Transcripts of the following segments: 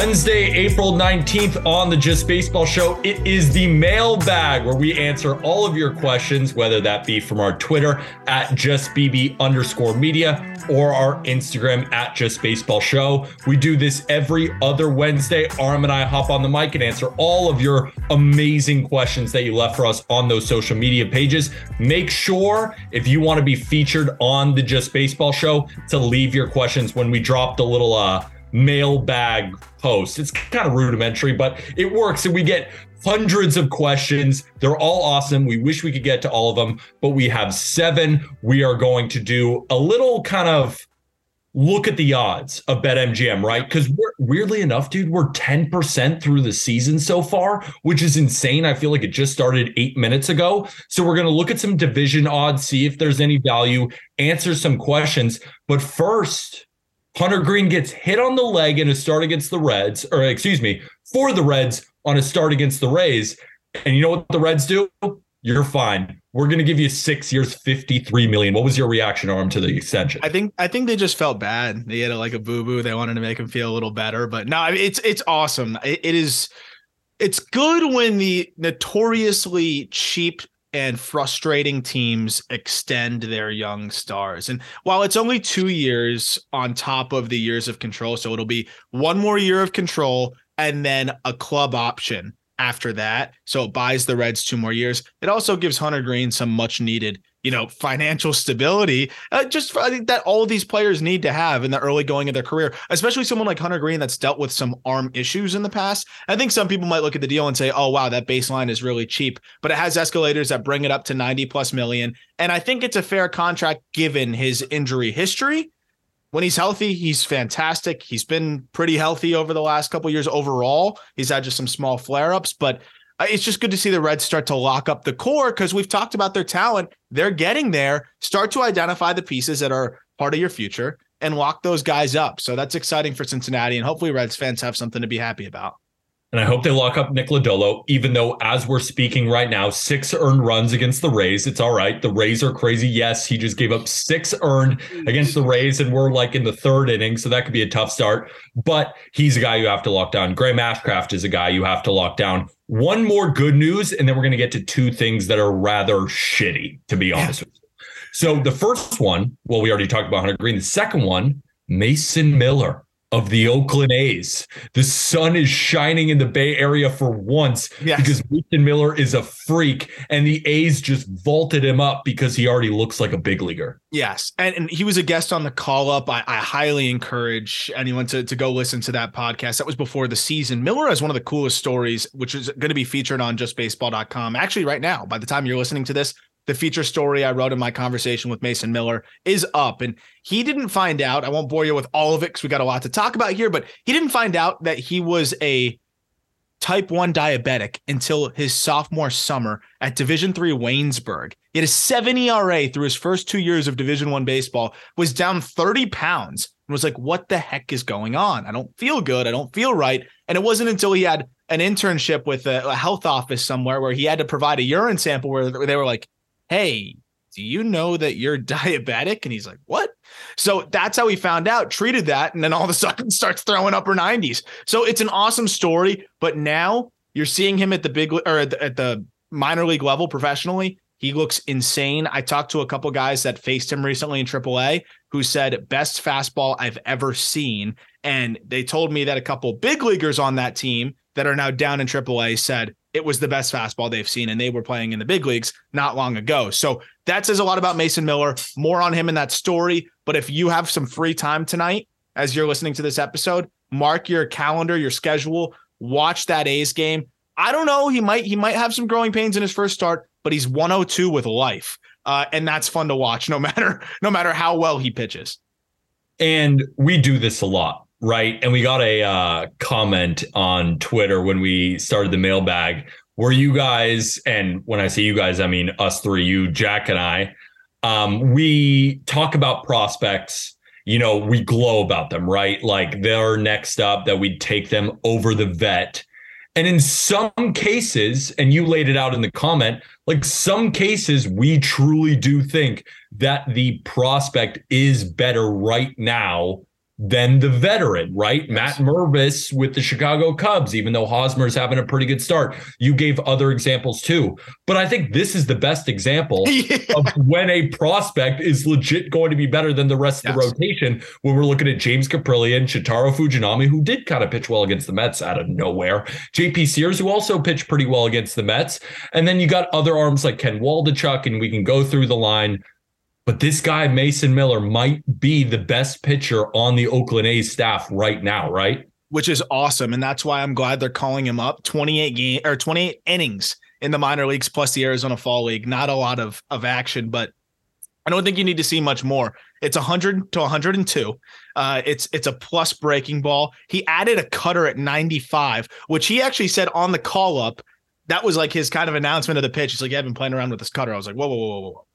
Wednesday, April 19th on the Just Baseball Show. It is the mailbag where we answer all of your questions, whether that be from our Twitter at JustBB underscore media or our Instagram at Just Baseball Show. We do this every other Wednesday. Aram and I hop on the mic and answer all of your amazing questions that you left for us on those social media pages. Make sure if you want to be featured on the Just Baseball Show to leave your questions when we drop the little uh mailbag post. It's kind of rudimentary, but it works. And we get hundreds of questions. They're all awesome. We wish we could get to all of them, but we have seven. We are going to do a little kind of look at the odds of BetMGM, right? Because weirdly enough, dude, we're 10% through the season so far, which is insane. I feel like it just started eight minutes ago. So we're going to look at some division odds, see if there's any value, answer some questions. But first, Hunter Greene gets hit on the leg in a start against the Reds, or excuse me, for the Reds on a start against the Rays. And you know what the Reds do? You're fine. We're going to give you six years, 53 million. What was your reaction, Aram, to the extension? I think I think they just felt bad. They had a, like a boo boo. They wanted to make him feel a little better, but no, it's it's awesome. It, it is. It's good when the notoriously cheap and frustrating teams extend their young stars. And while it's only two years on top of the years of control, so it'll be one more year of control and then a club option after that. So it buys the Reds two more years. It also gives Hunter Greene some much needed, you know, financial stability. Uh, just I think that all these players need to have in the early going of their career, especially someone like Hunter Greene that's dealt with some arm issues in the past. I think some people might look at the deal and say, "Oh, wow, that baseline is really cheap," but it has escalators that bring it up to 90 plus million. And I think it's a fair contract given his injury history when he's healthy, he's fantastic. He's been pretty healthy over the last couple years overall. He's had just some small flare ups, but Uh, it's just good to see the Reds start to lock up the core because we've talked about their talent. They're getting there. Start to identify the pieces that are part of your future and lock those guys up. So that's exciting for Cincinnati, and hopefully Reds fans have something to be happy about. And I hope they lock up Nick Lodolo, even though, as we're speaking right now, six earned runs against the Rays. It's all right. The Rays are crazy. Yes, he just gave up six earned against the Rays, and we're like in the third inning. So that could be a tough start. But he's a guy you have to lock down. Graham Ashcraft is a guy you have to lock down. One more good news, and then we're going to get to two things that are rather shitty, to be honest with you. So the first one, well, we already talked about Hunter Greene. The second one, Mason Miller of the Oakland A's. The sun is shining in the Bay Area for once Yes. because Mason Miller is a freak, and the A's just vaulted him up because he already looks like a big leaguer. Yes. And, and he was a guest on the call up. I, I highly encourage anyone to, to go listen to that podcast. That was before the season. Miller has one of the coolest stories, which is going to be featured on justbaseball.com. Actually, right now, by the time you're listening to this, the feature story I wrote in my conversation with Mason Miller is up. And he didn't find out, I won't bore you with all of it because we got a lot to talk about here, but he didn't find out that he was a type 1 diabetic until his sophomore summer at division 3 waynesburg. He had a 7 era through his first two years of division 1 baseball was down 30 pounds and was like what the heck is going on? I don't feel good. I don't feel right. And it wasn't until he had an internship with a, a health office somewhere where he had to provide a urine sample where they were like hey do you know that you're diabetic? And he's like, what? So that's how he found out, treated that, and then all of a sudden starts throwing upper 90s. So it's an awesome story. But now you're seeing him at the big or at the, at the minor league level professionally. He looks insane. I talked to a couple guys that faced him recently in AAA who said best fastball I've ever seen. And they told me that a couple big leaguers on that team that are now down in AAA said it was the best fastball they've seen, and they were playing in the big leagues not long ago. So that says a lot about Mason Miller. More on him in that story. But if you have some free time tonight, as you're listening to this episode, mark your calendar, your schedule, watch that A's game. I don't know. He might he might have some growing pains in his first start, but he's 102 with life. Uh, and that's fun to watch no matter no matter how well he pitches. And we do this a lot, right? And we got a uh, comment on Twitter when we started the mailbag where you guys, and when I say you guys, I mean us three, you, Jack, and I, um, we talk about prospects. You know, we glow about them, right? Like they're next up that we'd take them over the vet. And in some cases, and you laid it out in the comment, like some cases, we truly do think that the prospect is better right now than the veteran, right? Yes. Matt Mervis with the Chicago Cubs, even though Hosmer's having a pretty good start. You gave other examples too. But I think this is the best example yeah. of when a prospect is legit going to be better than the rest yes. of the rotation when we're looking at James Kaprielian, Shintaro Fujinami, who did kind of pitch well against the Mets out of nowhere, JP Sears, who also pitched pretty well against the Mets. And then you got other arms like Ken Waldichuk, and we can go through the line. But this guy, Mason Miller, might be the best pitcher on the Oakland A's staff right now, right? Which is awesome. And that's why I'm glad they're calling him up 28 game or 28 innings in the minor leagues plus the Arizona Fall League. Not a lot of, of action, but I don't think you need to see much more. It's 100 to 102. Uh, it's it's a plus breaking ball. He added a cutter at 95, which he actually said on the call up. That was like his kind of announcement of the pitch. He's like, yeah, I've been playing around with this cutter. I was like, whoa, whoa, whoa, whoa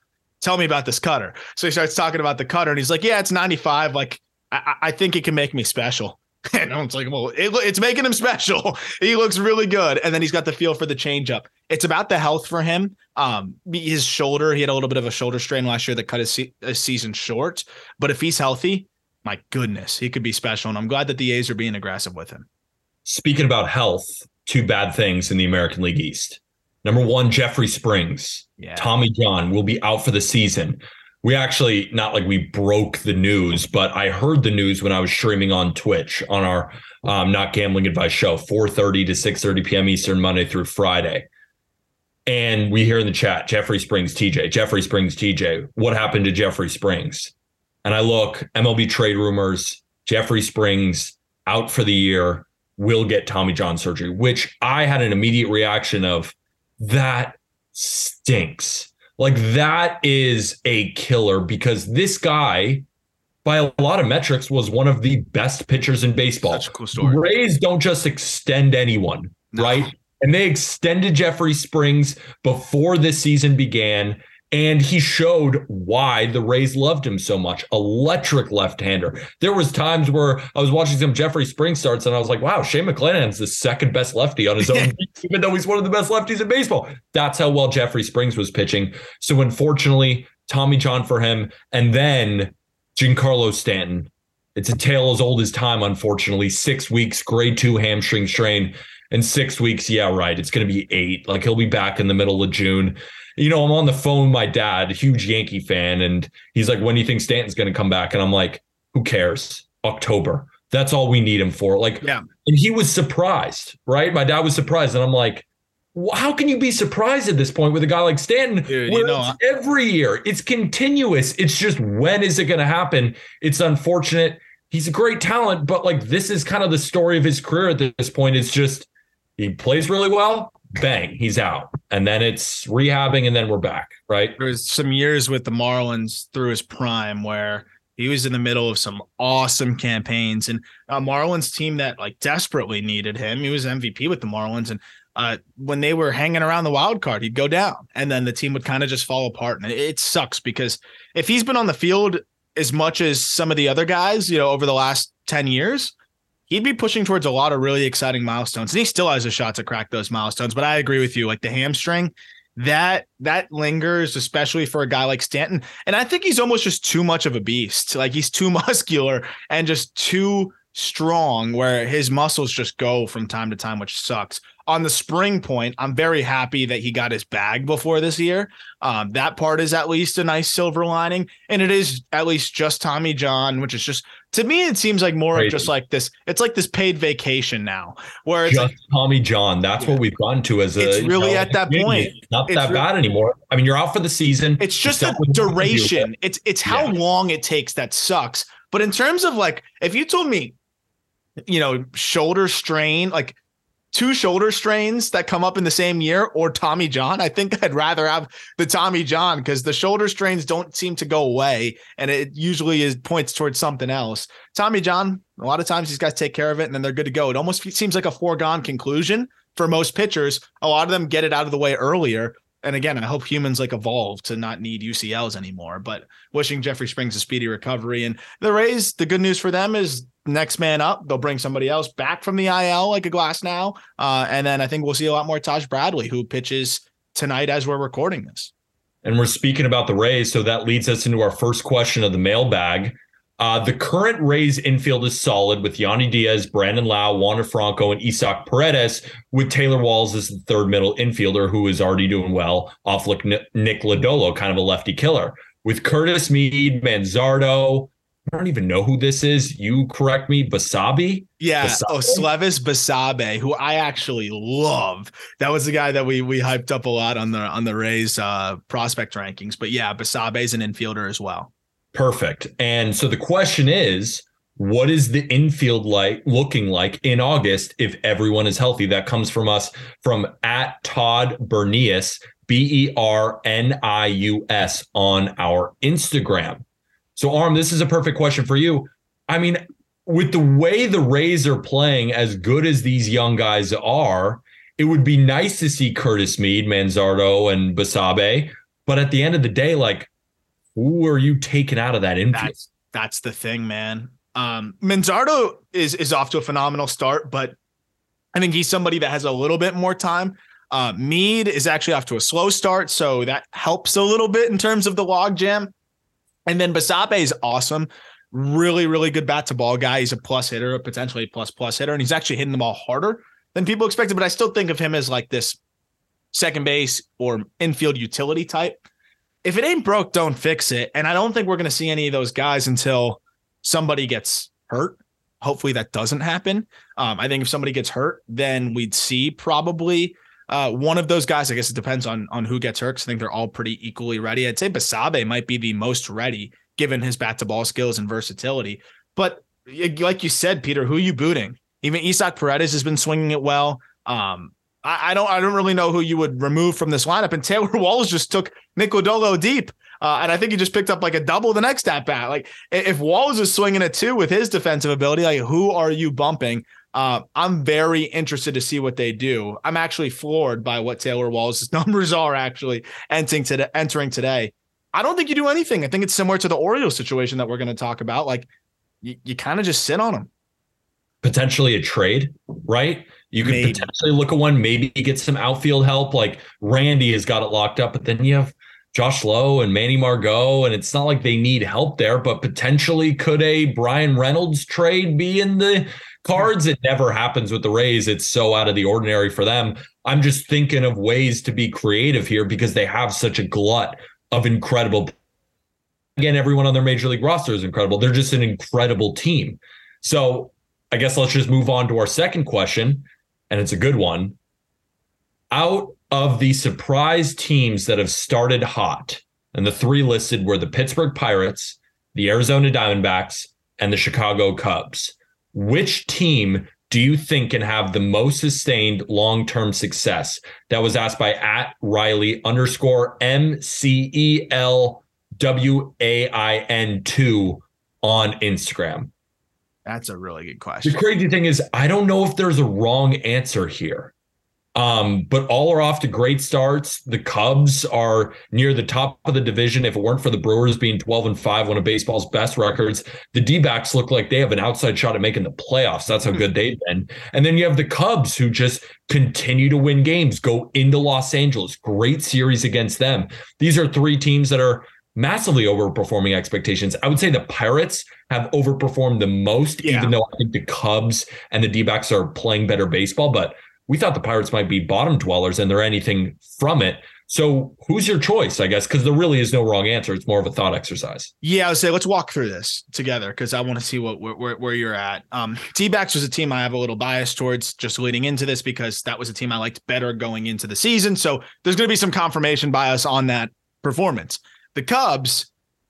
tell me about this cutter. So he starts talking about the cutter and he's like, yeah, it's 95. Like, I, I think it can make me special. And I was like, well, it, it's making him special. he looks really good. And then he's got the feel for the changeup. It's about the health for him. Um, his shoulder, he had a little bit of a shoulder strain last year that cut his, se- his season short. But if he's healthy, my goodness, he could be special. And I'm glad that the A's are being aggressive with him. Speaking about health, two bad things in the American League East. Number one, Jeffrey Springs. Yeah. Tommy John will be out for the season. We actually not like we broke the news, but I heard the news when I was streaming on Twitch on our um, not gambling advice show, 4:30 to 6:30 p.m. Eastern, Monday through Friday. And we hear in the chat, Jeffrey Springs, TJ, Jeffrey Springs, TJ. What happened to Jeffrey Springs? And I look, MLB trade rumors, Jeffrey Springs out for the year, will get Tommy John surgery, which I had an immediate reaction of that stinks. Like that is a killer because this guy, by a lot of metrics, was one of the best pitchers in baseball. Such a cool story. Rays don't just extend anyone, no. right? And they extended Jeffrey Springs before this season began. And he showed why the Rays loved him so much. Electric left-hander. There was times where I was watching some Jeffrey Spring starts, and I was like, "Wow, Shane McClanahan's the second best lefty on his own, even though he's one of the best lefties in baseball." That's how well Jeffrey Springs was pitching. So, unfortunately, Tommy John for him, and then Giancarlo Stanton. It's a tale as old as time. Unfortunately, six weeks, grade two hamstring strain, and six weeks. Yeah, right. It's going to be eight. Like he'll be back in the middle of June you know, I'm on the phone with my dad, huge Yankee fan, and he's like, when do you think Stanton's going to come back? And I'm like, who cares? October. That's all we need him for. Like, yeah. And he was surprised, right? My dad was surprised. And I'm like, how can you be surprised at this point with a guy like Stanton? Dude, you know, every year, it's continuous. It's just when is it going to happen? It's unfortunate. He's a great talent, but like this is kind of the story of his career at this point. It's just he plays really well bang, he's out. And then it's rehabbing and then we're back, right? There was some years with the Marlins through his prime where he was in the middle of some awesome campaigns and a Marlins team that like desperately needed him. He was MVP with the Marlins and uh, when they were hanging around the wild card, he'd go down and then the team would kind of just fall apart. And it, it sucks because if he's been on the field as much as some of the other guys, you know, over the last 10 years, he'd be pushing towards a lot of really exciting milestones. And he still has a shot to crack those milestones. But I agree with you. Like the hamstring, that that lingers, especially for a guy like Stanton. And I think he's almost just too much of a beast. Like he's too muscular and just too strong where his muscles just go from time to time, which sucks on the spring point, I'm very happy that he got his bag before this year. Um, that part is at least a nice silver lining, and it is at least just Tommy John, which is just to me it seems like more Crazy. of just like this. It's like this paid vacation now, where it's just like, Tommy John. That's yeah. what we've gotten to as a. It's really know, at that point. not that bad anymore. I mean, you're out for the season. It's just the duration. It's it's how yeah. long it takes that sucks. But in terms of like, if you told me, you know, shoulder strain, like two shoulder strains that come up in the same year or Tommy John, I think I'd rather have the Tommy John because the shoulder strains don't seem to go away and it usually is points towards something else. Tommy John, a lot of times these guys take care of it and then they're good to go. It almost seems like a foregone conclusion for most pitchers. A lot of them get it out of the way earlier. And again, I hope humans like evolve to not need UCLs anymore. But wishing Jeffrey Springs a speedy recovery. And the Rays, the good news for them is next man up. They'll bring somebody else back from the IL like a Glasnow. Uh, and then I think we'll see a lot more Taj Bradley, who pitches tonight as we're recording this. And we're speaking about the Rays. So that leads us into our first question of the mailbag. Uh, the current Rays infield is solid with Yandy Diaz, Brandon Lowe, Wander Franco, and Isaac Paredes, with Taylor Walls as the third middle infielder who is already doing well off like Nick Lodolo, kind of a lefty killer. With Curtis Mead, Manzardo, I don't even know who this is. You correct me, Basabe. Yeah, Basabe? oh Slevis Basabe, who I actually love. That was the guy that we we hyped up a lot on the on the Rays uh, prospect rankings. But yeah, Basabe is an infielder as well. Perfect. And so the question is, what is the infield like looking like in August if everyone is healthy? That comes from us from at Todd Bernius, B E R N I U S on our Instagram. So, Aram, this is a perfect question for you. I mean, with the way the Rays are playing, as good as these young guys are, it would be nice to see Curtis Mead, Manzardo, and Basabe. But at the end of the day, like, who are you taking out of that infield? That's, that's the thing, man. Um, Manzardo is is off to a phenomenal start, but I think he's somebody that has a little bit more time. Uh, Mead is actually off to a slow start, so that helps a little bit in terms of the logjam. And then Basabe is awesome. Really, really good bat to ball guy. He's a plus hitter, a potentially plus plus hitter, and he's actually hitting the ball harder than people expected. But I still think of him as like this second base or infield utility type. If it ain't broke, don't fix it. And I don't think we're going to see any of those guys until somebody gets hurt. Hopefully that doesn't happen. Um, I think if somebody gets hurt, then we'd see probably uh, one of those guys, I guess it depends on on who gets hurt. I think they're all pretty equally ready. I'd say Basabe might be the most ready given his bat to ball skills and versatility. But like you said, Peter, who are you booting? Even Isaac Paredes has been swinging it well. Um, I, I, don't I don't really know who you would remove from this lineup. And Taylor Walls just took Nick Lodolo deep. Uh, and I think he just picked up like a double the next at bat. Like if Walls is swinging it too with his defensive ability, like who are you bumping? Uh, I'm very interested to see what they do. I'm actually floored by what Taylor Walls' numbers are actually entering today. Entering today, I don't think you do anything. I think it's similar to the Orioles situation that we're going to talk about. Like you, you kind of just sit on them. Potentially a trade, right? You could maybe. potentially look at one, maybe get some outfield help. Like Randy has got it locked up, but then you have Josh Lowe and Manny Margot, and it's not like they need help there, but potentially could a Bryan Reynolds trade be in the cards? It never happens with the Rays. It's so out of the ordinary for them. I'm just thinking of ways to be creative here because they have such a glut of incredible. Again, everyone on their major league roster is incredible. They're just an incredible team. So I guess let's just move on to our second question, and it's a good one. Out of the surprise teams that have started hot, and the three listed were the Pittsburgh Pirates, the Arizona Diamondbacks, and the Chicago Cubs. Which team do you think can have the most sustained long term success? That was asked by at Riley underscore M C E L W A I N 2 on Instagram. That's a really good question. The crazy thing is, I don't know if there's a wrong answer here. Um, but all are off to great starts. The Cubs are near the top of the division. If it weren't for the Brewers being 12 and 5, one of baseball's best records, the D backs look like they have an outside shot at making the playoffs. That's how good they've been. And then you have the Cubs who just continue to win games, go into Los Angeles. Great series against them. These are three teams that are massively overperforming expectations. I would say the Pirates have overperformed the most, yeah. even though I think the Cubs and the D backs are playing better baseball. But we thought the Pirates might be bottom dwellers and they're anything from it. So who's your choice, I guess? Because there really is no wrong answer. It's more of a thought exercise. Yeah, I would say let's walk through this together because I want to see what where, where you're at. Um, D-backs was a team I have a little bias towards just leading into this because that was a team I liked better going into the season. So there's going to be some confirmation bias on that performance. The Cubs,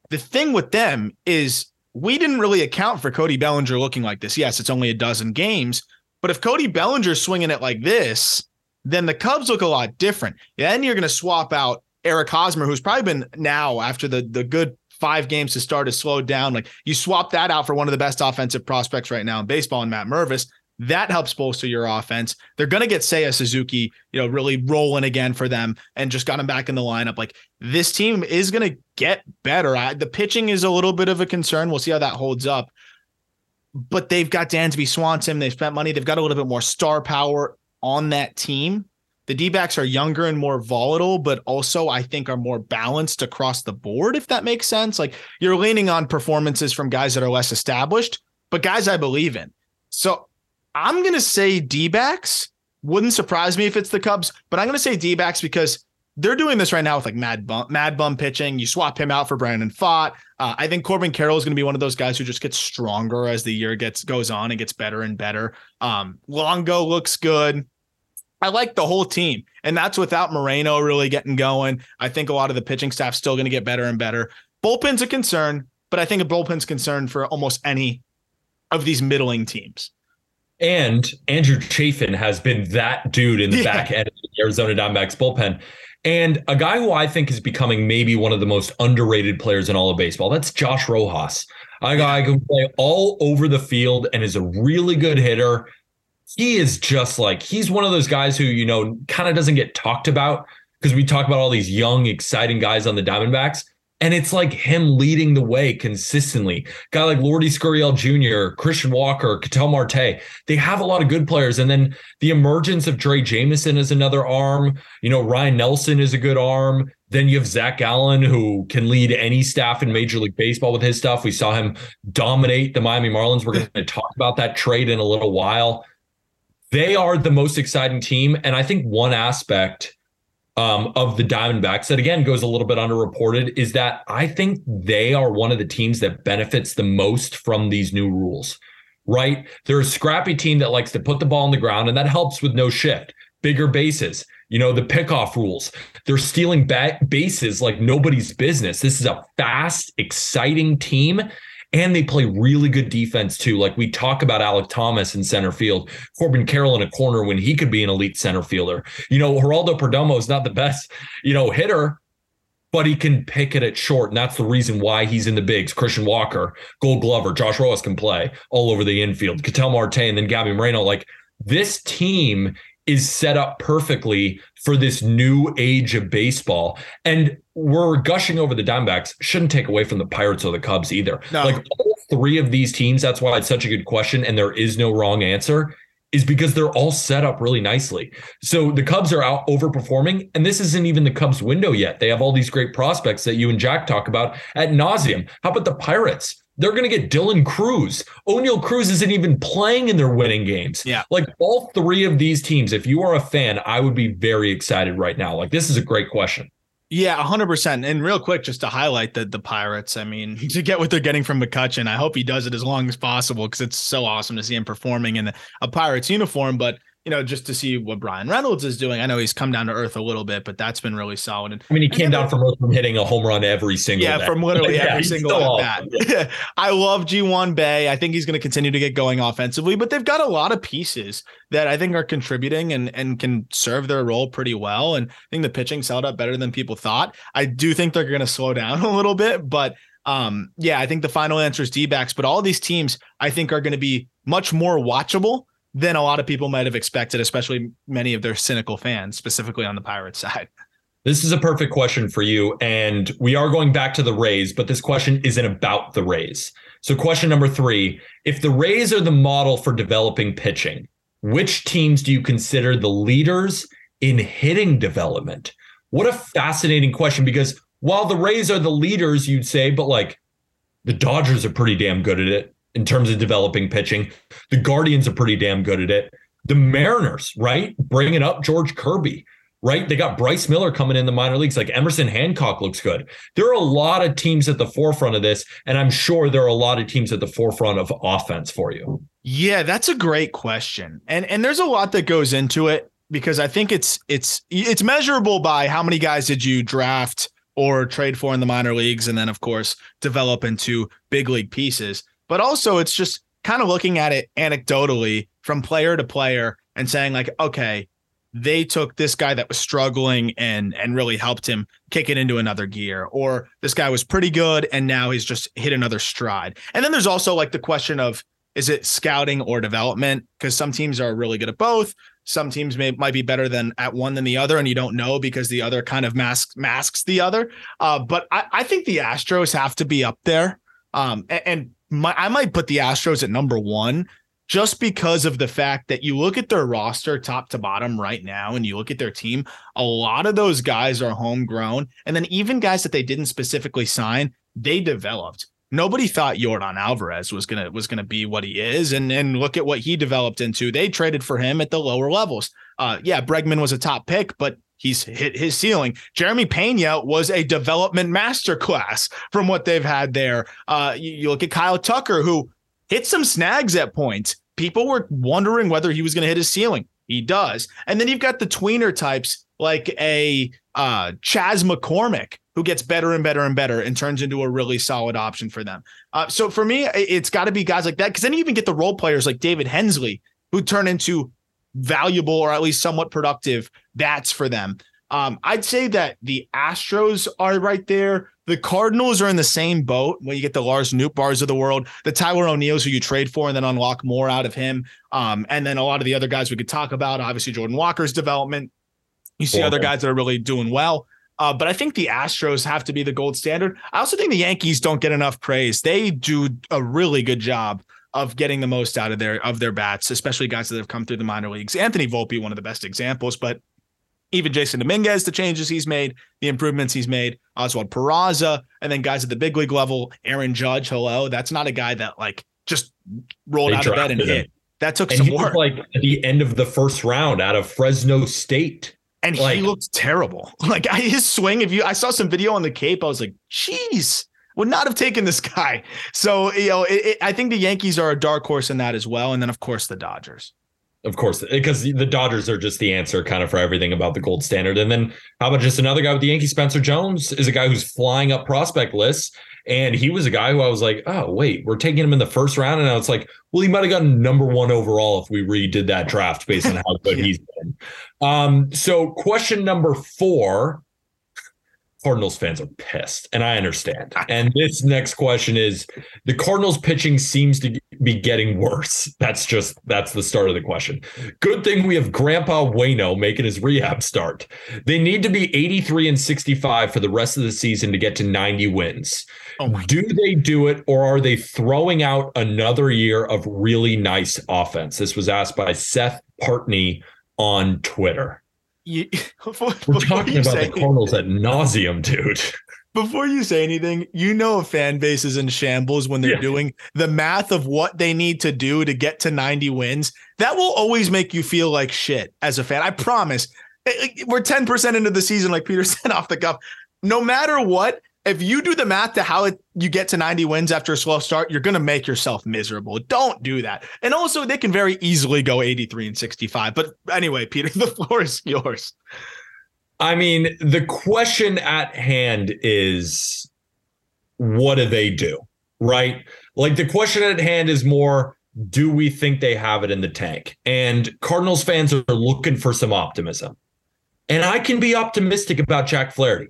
the thing with them is we didn't really account for Cody Bellinger looking like this. Yes, it's only a dozen games, But if Cody Bellinger's swinging it like this, then the Cubs look a lot different. Then you're going to swap out Eric Hosmer, who's probably been now after the the good five games to start has slowed down. Like you swap that out for one of the best offensive prospects right now in baseball, and Matt Mervis. That helps bolster your offense. They're going to get Seiya Suzuki, you know, really rolling again for them and just got him back in the lineup. Like this team is going to get better. I, the pitching is a little bit of a concern. We'll see how that holds up. But they've got Dansby Swanson. They've spent money. They've got a little bit more star power on that team. The D backs are younger and more volatile, but also I think are more balanced across the board, if that makes sense. Like you're leaning on performances from guys that are less established, but guys I believe in. So I'm going to say D backs. Wouldn't surprise me if it's the Cubs, but I'm going to say D backs because they're doing this right now with like Mad Bum, Mad Bum pitching. You swap him out for Brandon Pfaadt. Uh, I think Corbin Carroll is going to be one of those guys who just gets stronger as the year gets goes on and gets better and better. Um, Longo looks good. I like the whole team, and that's without Moreno really getting going. I think a lot of the pitching staff's still going to get better and better. Bullpen's a concern, but I think a bullpen's concern for almost any of these middling teams. And Andrew Chafin has been that dude in the yeah. back end of the Arizona Diamondbacks bullpen. And a guy who I think is becoming maybe one of the most underrated players in all of baseball. That's Josh Rojas. A guy who can play all over the field and is a really good hitter he is just like he's one of those guys who you know kind of doesn't get talked about because we talk about all these young exciting guys on the Diamondbacks and it's like him leading the way consistently. Guy like Lourdes Gurriel Jr., Christian Walker, Ketel Marte, they have a lot of good players. And then the emergence of Drey Jameson is another arm. You know, Ryne Nelson is a good arm. Then you have Zach Allen, who can lead any staff in Major League Baseball with his stuff. We saw him dominate the Miami Marlins. We're going to talk about that trade in a little while they are the most exciting team. And I think one aspect um, of the Diamondbacks that again goes a little bit underreported is that I think they are one of the teams that benefits the most from these new rules. Right? They're a scrappy team that likes to put the ball on the ground, and that helps with no shift, bigger bases. You know, the pickoff rules. They're stealing bases like nobody's business. This is a fast, exciting team and they play really good defense too. Like we talk about Alek Thomas in center field, Corbin Carroll in a corner when he could be an elite center fielder. You know, Geraldo Perdomo is not the best, you know, hitter, but he can pick it at short. And that's the reason why he's in the bigs. Christian Walker, Gold Glover, Josh Rojas can play all over the infield, Ketel Marte, and then Gabby Moreno. Like this team is set up perfectly for this new age of baseball. And we're gushing over the Diamondbacks, shouldn't take away from the Pirates or the Cubs either. No. Like all three of these teams, that's why it's such a good question. And there is no wrong answer, is because they're all set up really nicely. So the Cubs are out overperforming, and this isn't even the Cubs window yet. They have all these great prospects that you and Jack talk about at nauseum. How about the Pirates? They're going to get Dylan Cruz. Oneil Cruz isn't even playing in their winning games. Yeah. Like all three of these teams, if you are a fan, I would be very excited right now. Like this is a great question. Yeah, 100%. And real quick, just to highlight the, the Pirates, I mean, to get what they're getting from McCutchen, I hope he does it as long as possible because it's so awesome to see him performing in a Pirates uniform. But you know, just to see what Bryan Reynolds is doing. I know he's come down to earth a little bit, but that's been really solid. And I mean, he came down from earth from hitting a home run every single yeah, day. from literally yeah, every single at bat. I love Ji-hwan Bae. I think he's going to continue to get going offensively, but they've got a lot of pieces that I think are contributing and and can serve their role pretty well. And I think the pitching held up better than people thought. I do think they're going to slow down a little bit, but um, yeah, I think the final answer is D backs, but all these teams I think are going to be much more watchable than a lot of people might have expected, especially many of their cynical fans, specifically on the Pirates side. This is a perfect question for you. And we are going back to the Rays, but this question isn't about the Rays. So, question number three If the Rays are the model for developing pitching, which teams do you consider the leaders in hitting development? What a fascinating question because while the Rays are the leaders, you'd say, but like the Dodgers are pretty damn good at it in terms of developing pitching. The Guardians are pretty damn good at it. The Mariners, right? Bringing up George Kirby, right? They got Bryce Miller coming in the minor leagues. Like Emerson Hancock looks good. There are a lot of teams at the forefront of this, and I'm sure there are a lot of teams at the forefront of offense for you. Yeah, that's a great question. And and there's a lot that goes into it because I think it's it's it's measurable by how many guys did you draft or trade for in the minor leagues and then of course develop into big league pieces but also it's just kind of looking at it anecdotally from player to player and saying like, okay, they took this guy that was struggling and and really helped him kick it into another gear or this guy was pretty good and now he's just hit another stride. And then there's also like the question of is it scouting or development? Because some teams are really good at both. Some teams may might be better than at one than the other and you don't know because the other kind of masks masks the other. Uh, but I, I think the astros have to be up there. Um, and, and my, i might put the astros at number one just because of the fact that you look at their roster top to bottom right now and you look at their team, a lot of those guys are homegrown. And then even guys that they didn't specifically sign, they developed. Nobody thought Yordan Alvarez was gonna was gonna be what he is, and and look at what he developed into. They traded for him at the lower levels. Uh, yeah, Bregman was a top pick, but he's hit his ceiling. Jeremy Pena was a development masterclass from what they've had there. Uh, you, you look at Kyle Tucker, who hit some snags at points. People were wondering whether he was going to hit his ceiling. He does. And then you've got the tweener types like a uh, Chas McCormick who gets better and better and better and turns into a really solid option for them. Uh, so for me, it's got to be guys like that because then you even get the role players like David Hensley who turn into valuable or at least somewhat productive bats for them. Um, I'd say that the Astros are right there. The Cardinals are in the same boat when you get the Lars Nootbaars of the world, the Tyler O'Neills who you trade for and then unlock more out of him. Um, and then a lot of the other guys we could talk about, obviously Jordan Walker's development. You see other guys that are really doing well. Uh, but I think the Astros have to be the gold standard. I also think the Yankees don't get enough praise. They do a really good job of getting the most out of their of their bats, especially guys that have come through the minor leagues. Anthony Volpe, one of the best examples, but even Jasson Dominguez, the changes he's made, the improvements he's made, Oswald Peraza, and then guys at the big league level, Aaron Judge. Hello, that's not a guy that like just rolled they out of bed and him. hit. That took and some work. like at the end of the first round out of Fresno State, and like, he looked terrible. Like his swing, if you, I saw some video on the Cape, I was like, "Jeez, would not have taken this guy." So you know, it, it, I think the Yankees are a dark horse in that as well, and then of course the Dodgers. Of course, because the Dodgers are just the answer kind of for everything about the gold standard. And then how about just another guy with the Yankees? Spencer Jones is a guy who's flying up prospect lists. And he was a guy who I was like, oh, wait, we're taking him in the first round. And I was like, well, he might have gotten number one overall if we redid that draft based on how good yeah. he's been. Um, so, question number four Cardinals fans are pissed, and I understand. Ah. And this next question is the Cardinals pitching seems to be getting worse. That's just that's the start of the question. Good thing we have Grandpa Waino making his rehab start. They need to be 83 and 65 for the rest of the season to get to 90 wins. Oh do they do it, or are they throwing out another year of really nice offense? This was asked by Seth Partney on Twitter. You, before, We're talking about the Cardinals at nauseum, dude. Before you say anything, you know a fan base is in shambles when they're yeah. doing the math of what they need to do to get to 90 wins. That will always make you feel like shit as a fan. I promise. Eh, eh, we're 10% into the season, like Peter said off the cuff. No matter what, if you do the math to how it, you get to 90 wins after a slow start, you're going to make yourself miserable. Don't do that. And also, they can very easily go 83 and 65. But anyway, Peter, the floor is yours. I mean, the question at hand is what do they do? Right? Like the question at hand is more do we think they have it in the tank? And Cardinals fans are looking for some optimism. And I can be optimistic about Jack Flaherty.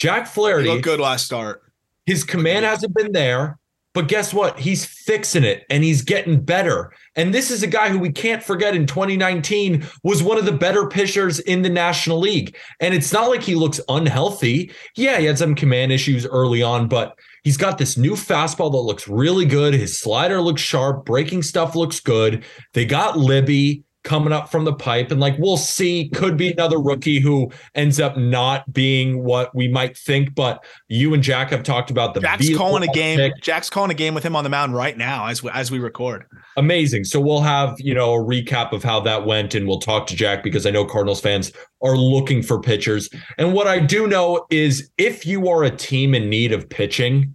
Jack Flaherty looked good last start. His command hasn't been there, but guess what? He's fixing it and he's getting better. And this is a guy who we can't forget in 2019 was one of the better pitchers in the National League. And it's not like he looks unhealthy. Yeah, he had some command issues early on, but he's got this new fastball that looks really good. His slider looks sharp, breaking stuff looks good. They got Libby coming up from the pipe. And like we'll see, could be another rookie who ends up not being what we might think. But you and Jack have talked about the Jack's calling a game. Pick. Jack's calling a game with him on the mound right now as we, as we record. Amazing. So we'll have you know a recap of how that went, and we'll talk to Jack because I know Cardinals fans are looking for pitchers. And what I do know is if you are a team in need of pitching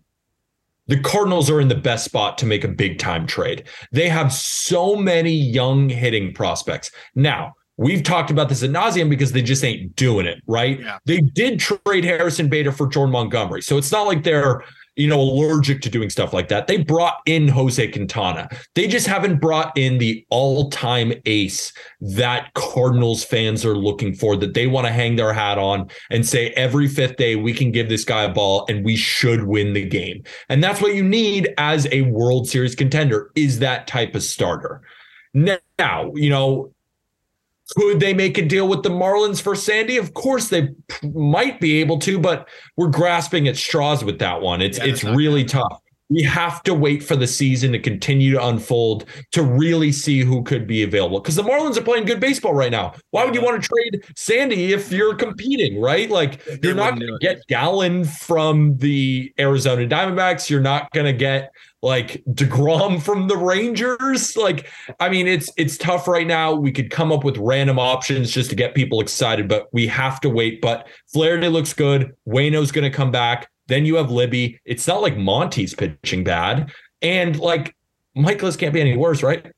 the Cardinals are in the best spot to make a big time trade. They have so many young hitting prospects. Now, we've talked about this at nauseum because they just ain't doing it, right? Yeah. They did trade Harrison Bader for Jordan Montgomery. So it's not like they're you know, allergic to doing stuff like that. They brought in Jose Quintana. They just haven't brought in the all-time ace that Cardinals fans are looking for that they want to hang their hat on and say every fifth day we can give this guy a ball and we should win the game. And that's what you need as a World Series contender is that type of starter. Now, you know, could they make a deal with the Marlins for Sandy? Of course they p- might be able to, but we're grasping at straws with that one. It's Yeah, it's really tough. We have to wait for the season to continue to unfold to really see who could be available. Because the Marlins are playing good baseball right now. Why would you want to trade Sandy if you're competing, right? Like you're not going to get Gallen from the Arizona Diamondbacks. You're not going to get like DeGrom from the Rangers. Like, I mean, it's it's tough right now. We could come up with random options just to get people excited, but we have to wait. But Flaherty looks good. Waino's to come back. Then you have Libby. It's not like Monty's pitching bad, and like Mikolas can't be any worse, right?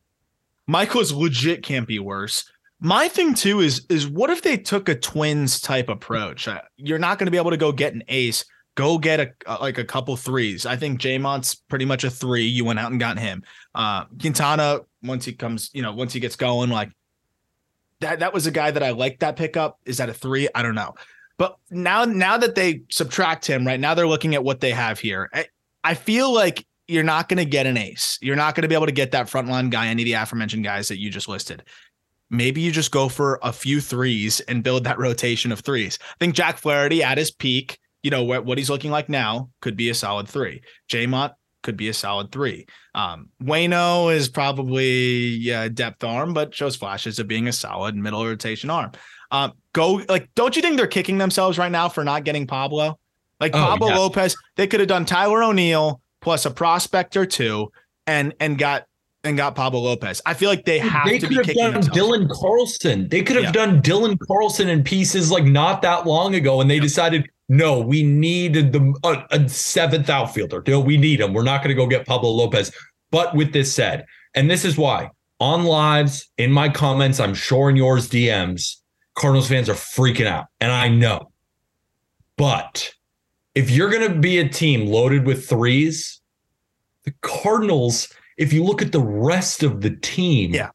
Mikolas legit can't be worse. My thing too is is what if they took a twins type approach? You're not going to be able to go get an ace. Go get a like a couple threes. I think Jamont's pretty much a three. You went out and got him. Uh, Quintana once he comes, you know, once he gets going, like that. That was a guy that I liked that pickup. Is that a three? I don't know. But now now that they subtract him, right now they're looking at what they have here. I, I feel like you're not going to get an ace. You're not going to be able to get that frontline guy, any of the aforementioned guys that you just listed. Maybe you just go for a few threes and build that rotation of threes. I think Jack Flaherty at his peak, you know, what, what he's looking like now could be a solid three. Jamont could be a solid three. Um, Waino is probably yeah, depth arm, but shows flashes of being a solid middle rotation arm. Um, go like, don't you think they're kicking themselves right now for not getting Pablo? Like Oh, Pablo yeah. Lopez, they could have done Tyler O'Neill plus a prospect or two, and and got and got Pablo Lopez. I feel like they have they to could be have kicking done themselves. Dylan Carlson. They could have Yeah. done Dylan Carlson in pieces like not that long ago, and they decided no, we needed the a seventh outfielder. No, we need him. We're not going to go get Pablo Lopez. But with this said, and this is why on lives in my comments, I'm sure in yours DMs, Cardinals fans are freaking out, and I know. But if you're going to be a team loaded with threes, the Cardinals, if you look at the rest of the team, Yeah.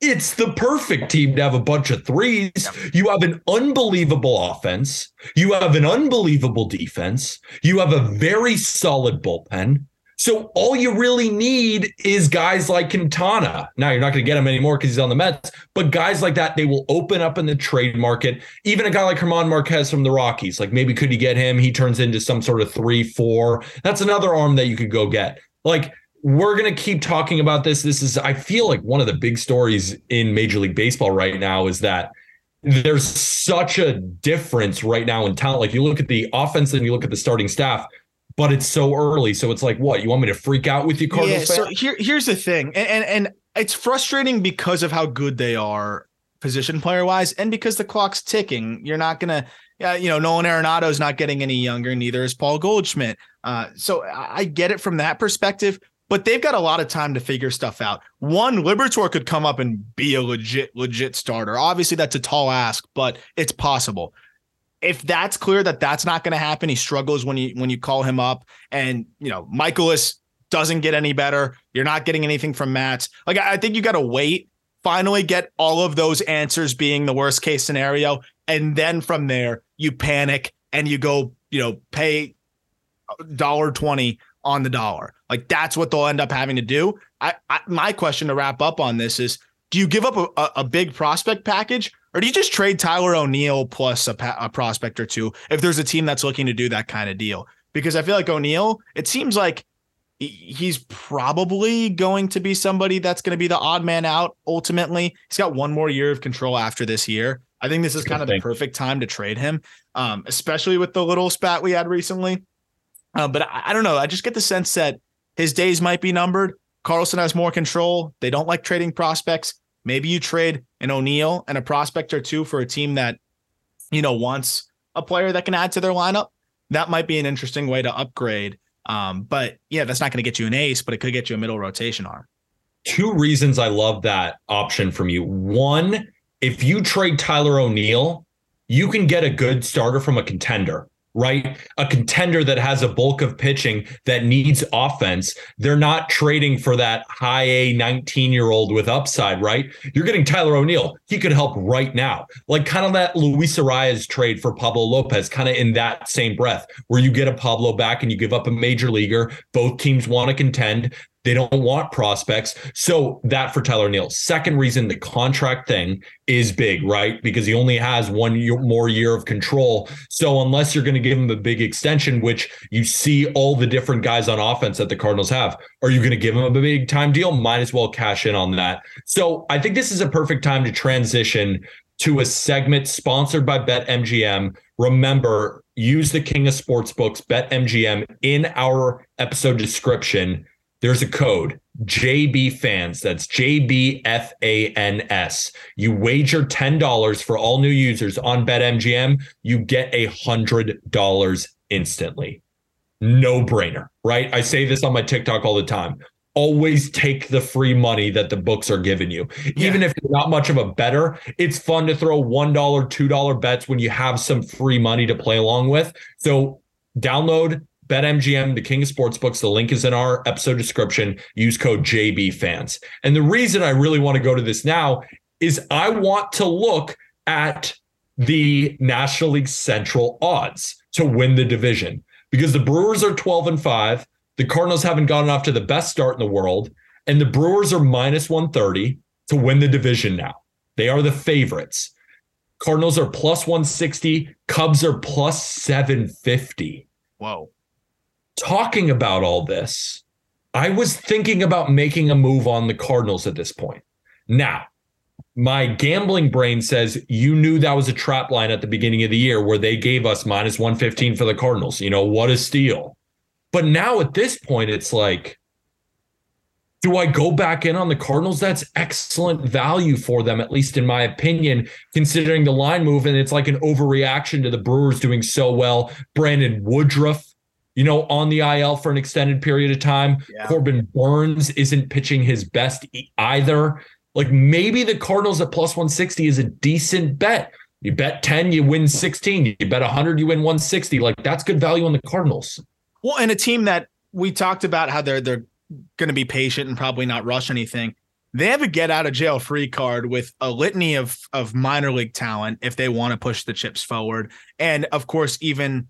It's the perfect team to have a bunch of threes. You have an unbelievable offense. You have an unbelievable defense. You have a very solid bullpen. So all you really need is guys like Quintana. Now you're not going to get him anymore because he's on the Mets, but guys like that, they will open up in the trade market. Even a guy like German Marquez from the Rockies, like maybe could you get him? He turns into some sort of three, four. That's another arm that you could go get. Like we're going to keep talking about this. This is, I feel like one of the big stories in Major League Baseball right now is that there's such a difference right now in talent. Like you look at the offense and you look at the starting staff, but it's so early. So it's like, what? You want me to freak out with you, Cardinals? Yeah, so here here's the thing, and, and and it's frustrating because of how good they are position player wise, and because the clock's ticking. You're not gonna, uh, you know, Nolan Arenado's not getting any younger, neither is Paul Goldschmidt. Uh, so I get it from that perspective, but they've got a lot of time to figure stuff out. One, Liberatore could come up and be a legit legit starter. Obviously, that's a tall ask, but it's possible if that's clear that that's not going to happen, he struggles when you when you call him up, and you know Mikolas doesn't get any better. You're not getting anything from Matt. Like I I think you got to wait, finally get all of those answers being the worst case scenario, and then from there you panic and you go, you know, pay dollar twenty on the dollar. Like that's what they'll end up having to do. I, I my question to wrap up on this is: Do you give up a, a, a big prospect package, or do you just trade Tyler O'Neill plus a, pa- a prospect or two if there's a team that's looking to do that kind of deal? Because I feel like O'Neill, it seems like he's probably going to be somebody that's going to be the odd man out ultimately. He's got one more year of control after this year. I think this is kind of the perfect time to trade him, um, especially with the little spat we had recently. Uh, but I, I don't know. I just get the sense that his days might be numbered. Carlson has more control. They don't like trading prospects. Maybe you trade an O'Neill and a prospect or two for a team that, you know, wants a player that can add to their lineup. That might be an interesting way to upgrade. Um, but yeah, that's not going to get you an ace, but it could get you a middle rotation arm. Two reasons I love that option from you. One, if you trade Tyler O'Neill, you can get a good starter from a contender. Right? A contender that has a bulk of pitching that needs offense. They're not trading for that high A 19 year old with upside, right? You're getting Tyler O'Neill. He could help right now. Like kind of that Luis Arraez trade for Pablo Lopez, kind of in that same breath, where you get a Pablo back and you give up a major leaguer. Both teams want to contend. They don't want prospects. So that for Tyler O'Neill. Second reason, the contract thing is big, right? Because he only has one year, more year of control. So unless you're going to give him a big extension, which you see all the different guys on offense that the Cardinals have, are you going to give him a big time deal? Might as well cash in on that. So I think this is a perfect time to transition to a segment sponsored by BetMGM. Remember, use the King of Sportsbooks, BetMGM, in our episode description there's a code JB fans. That's J B F A N S. You wager $10 for all new users on BetMGM, you get a $100 instantly. No brainer, right? I say this on my TikTok all the time. Always take the free money that the books are giving you. Yeah. Even if you're not much of a bettor, it's fun to throw $1, $2 bets when you have some free money to play along with. So download BetMGM, the king of sportsbooks. The link is in our episode description. Use code JB fans. And the reason I really want to go to this now is I want to look at the National League Central odds to win the division because the Brewers are 12 and 5. The Cardinals haven't gotten off to the best start in the world, and the Brewers are minus 130 to win the division now. They are the favorites. Cardinals are plus 160, Cubs are plus 750. Whoa talking about all this, I was thinking about making a move on the Cardinals at this point. Now, my gambling brain says you knew that was a trap line at the beginning of the year where they gave us minus 115 for the Cardinals. You know, what a steal. But now at this point, it's like, do I go back in on the Cardinals? That's excellent value for them, at least in my opinion, considering the line move. And it's like an overreaction to the Brewers doing so well. Brandon Woodruff you know, on the IL for an extended period of time. Yeah. Corbin Burnes isn't pitching his best either. Like maybe the Cardinals at plus 160 is a decent bet. You bet 10, you win 16. You bet 100, you win 160. Like that's good value on the Cardinals. Well, and a team that we talked about how they're they're going to be patient and probably not rush anything. They have a get out of jail free card with a litany of of minor league talent if they want to push the chips forward, and of course even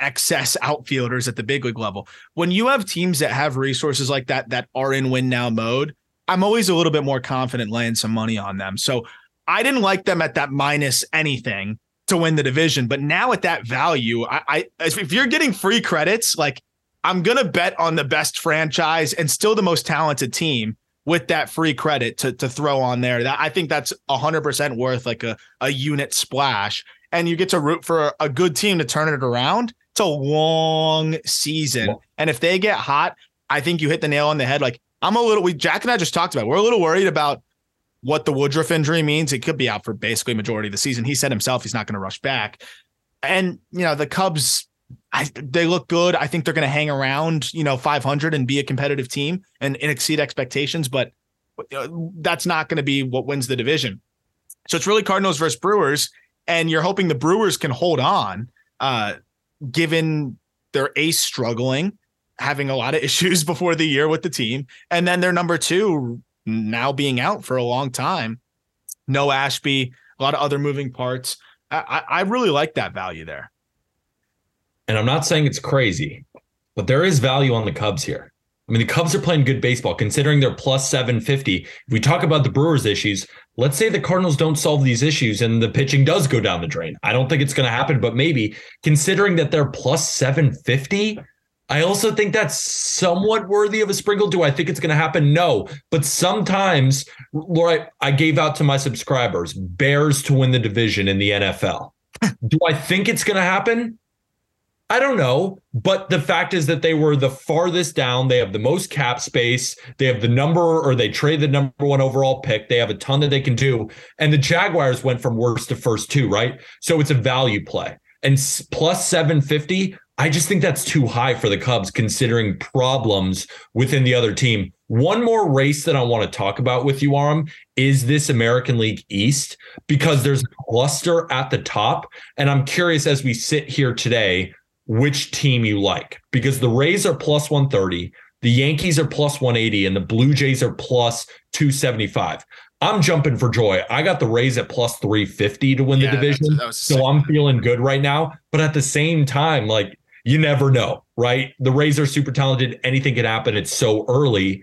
excess outfielders at the big league level. When you have teams that have resources like that that are in win now mode, I'm always a little bit more confident laying some money on them. So I didn't like them at that minus anything to win the division, but now at that value, I, I if you're getting free credits, like I'm gonna bet on the best franchise and still the most talented team with that free credit to to throw on there. That I think that's hundred percent worth like a a unit splash and you get to root for a good team to turn it around. It's a long season. And if they get hot, I think you hit the nail on the head. Like I'm a little we Jack and I just talked about. We're a little worried about what the Woodruff injury means. It could be out for basically majority of the season. He said himself he's not going to rush back. And you know, the Cubs I, they look good. I think they're going to hang around, you know, 500 and be a competitive team and, and exceed expectations, but uh, that's not going to be what wins the division. So it's really Cardinals versus Brewers and you're hoping the Brewers can hold on, uh, given their ace struggling, having a lot of issues before the year with the team, and then their number two now being out for a long time. No Ashby, a lot of other moving parts. I, I really like that value there. And I'm not saying it's crazy, but there is value on the Cubs here. I mean, the Cubs are playing good baseball considering they're plus 750. If we talk about the Brewers' issues, let's say the Cardinals don't solve these issues and the pitching does go down the drain. I don't think it's going to happen, but maybe considering that they're plus 750, I also think that's somewhat worthy of a sprinkle. Do I think it's going to happen? No. But sometimes, Laura, I gave out to my subscribers Bears to win the division in the NFL. Do I think it's going to happen? I don't know, but the fact is that they were the farthest down. They have the most cap space. They have the number, or they trade the number one overall pick. They have a ton that they can do. And the Jaguars went from worst to first too, right? So it's a value play. And plus 750, I just think that's too high for the Cubs considering problems within the other team. One more race that I want to talk about with you, Aram, is this American League East because there's a cluster at the top. And I'm curious as we sit here today which team you like because the Rays are plus 130, the Yankees are plus 180, and the Blue Jays are plus 275. I'm jumping for joy. I got the Rays at plus 350 to win Yeah, the division. that was so I'm feeling good right now. But at the same time, like you never know, right? The Rays are super talented. Anything can happen. It's so early.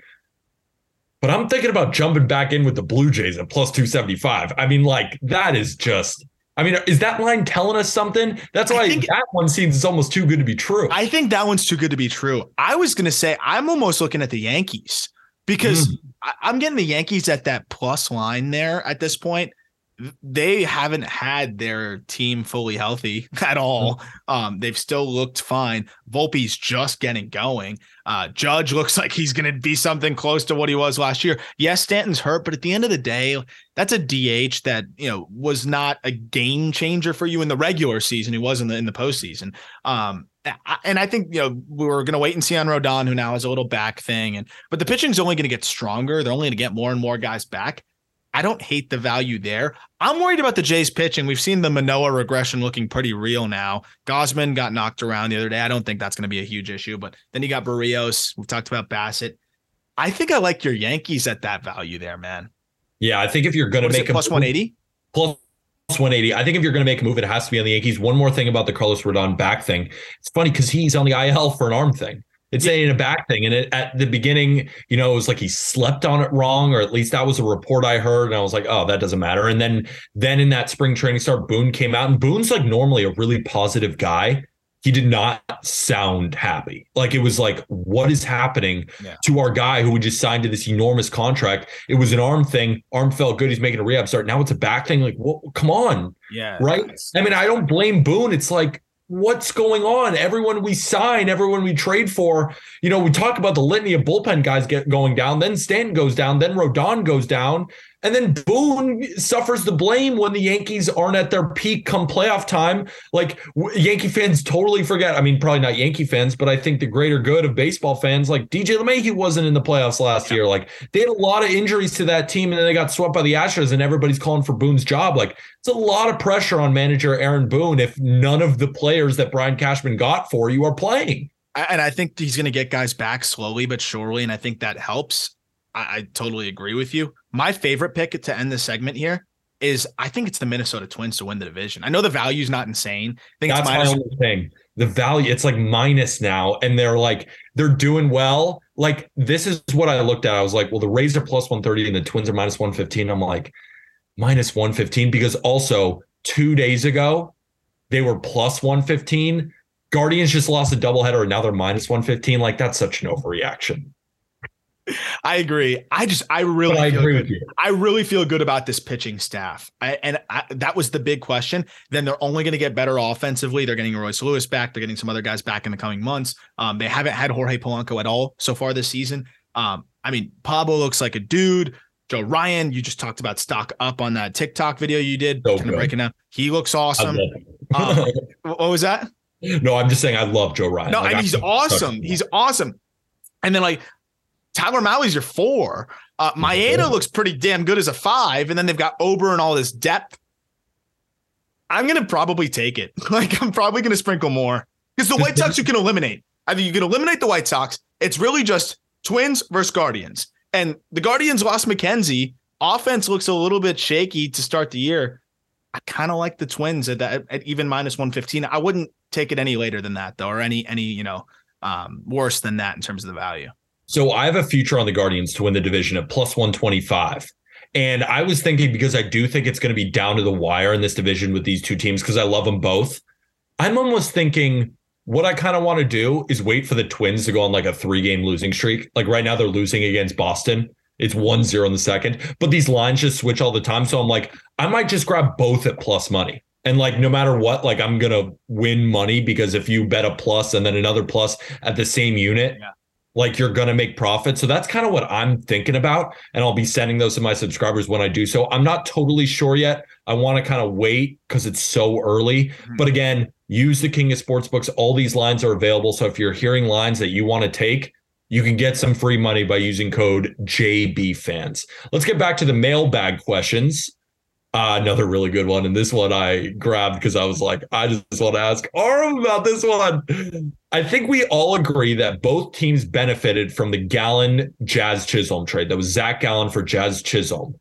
But I'm thinking about jumping back in with the Blue Jays at plus 275. I mean, like, that is just, I mean, is that line telling us something? That's I why think- that one seems almost too good to be true. I think that one's too good to be true. I was going to say I'm almost looking at the Yankees because Mm. I, I'm getting the Yankees at that plus line there at this point. They haven't had their team fully healthy at all. Um, they've still looked fine. Volpe's just getting going. Uh, Judge looks like he's going to be something close to what he was last year. Yes, Stanton's hurt, but at the end of the day, that's a DH that you know was not a game changer for you in the regular season. He was in the in the postseason. Um, and I think you know we are going to wait and see on Rodon, who now has a little back thing, and but the pitching's only going to get stronger. They're only going to get more and more guys back. I don't hate the value there. I'm worried about the Jays pitching. We've seen the Manoah regression looking pretty real now. Gausman got knocked around the other day. I don't think that's going to be a huge issue. But then you got Berrios. We've talked about Bassitt. I think I like your Yankees at that value there, man. yeah, I think if you're going to make it, a 180? plus 180. I think if you're going to make a move, it has to be on the Yankees. One more thing about the Carlos Rodon back thing. It's funny because he's on the IL for an arm thing. It's saying a back thing. And it, at the beginning, you know, it was like he slept on it wrong, or at least that was a report I heard. And I was like, oh, that doesn't matter. And then then in that spring training start, Boone came out, and Boone's like normally a really positive guy. He did not sound happy. Like it was like, what is happening Yeah. to our guy who we just signed to this enormous contract? It was an arm thing. Arm felt good. He's making a rehab start. Now it's a back thing. Like, well, come on Yeah. right? I mean, I don't blame Boone. It's like, what's going on? Everyone we sign, everyone we trade for, you know, we talk about the litany of bullpen guys get going down, then Stanton goes down, then Rodon goes down, and then Boone suffers the blame when the Yankees aren't at their peak come playoff time. Like Yankee fans totally forget. I mean, probably not Yankee fans, but I think the greater good of baseball fans, like DJ LeMahieu wasn't in the playoffs last year. Like they had a lot of injuries to that team, and then they got swept by the Astros, and everybody's calling for Boone's job. Like it's a lot of pressure on manager Aaron Boone if none of the players that Brian Cashman got for you are playing. And I think he's going to get guys back slowly but surely, and I think that helps. I, I totally agree with you. My favorite pick to end the segment here is I think it's the Minnesota Twins to win the division. I know the value's not insane. I think That's it's my only thing. The value, it's like minus now, and they're like they're doing well. Like this is what I looked at. I was like, well, the Rays are plus one thirty, and the Twins are minus one fifteen. I'm like minus one fifteen because also two days ago they were plus one fifteen. Guardians just lost a doubleheader, and now they're minus one fifteen. Like that's such an overreaction. I agree. I just I really I feel agree good. with you. I really feel good about this pitching staff. I, and I, that was the big question. Then they're only going to get better offensively. They're getting Royce Lewis back. They're getting some other guys back in the coming months. Um, they haven't had Jorge Polanco at all so far this season. Um, I mean, Pablo looks like a dude. Joe Ryan, you just talked about stock up on that TikTok video you did, So kind of breaking down. He looks awesome. Um. What was that? no, I'm just saying I love Joe Ryan. No, Like, I he's think awesome. He's awesome. And then like Tyler Mahle's your four. Uh, Maeda looks pretty damn good as a five, and then they've got Ober and all this depth. I'm gonna probably take it. Like I'm probably gonna sprinkle more because the White Sox you can eliminate. I mean, you can eliminate the White Sox. It's really just Twins versus Guardians, and the Guardians lost McKenzie. Offense looks a little bit shaky to start the year. I kind of like the Twins at that at even minus 115. I wouldn't take it any later than that though, or any any you know um, worse than that in terms of the value. So I have a future on the Guardians to win the division at plus 125. And I was thinking because I do think it's going to be down to the wire in this division with these two teams because I love them both. I'm almost thinking what I kind of want to do is wait for the Twins to go on like a three game losing streak. Like right now, they're losing against Boston. It's 1 0 in the second, but these lines just switch all the time. So I'm like, I might just grab both at plus money. And like, no matter what, like I'm going to win money because if you bet a plus and then another plus at the same unit, Yeah. Like you're going to make profit. So that's kind of what I'm thinking about. And I'll be sending those to my subscribers when I do so. I'm not totally sure yet. I want to kind of wait because it's so early. Mhm. But again, use the King of Sportsbooks. All these lines are available. So if you're hearing lines that you want to take, you can get some free money by using code JBFans. Let's get back to the mailbag questions. Uh, another really good one. And this one I grabbed because I was like, I just want to ask Aram about this one. I think we all agree that both teams benefited from the Gallen Jazz Chisholm trade. That was Zach Gallen for Jazz Chisholm.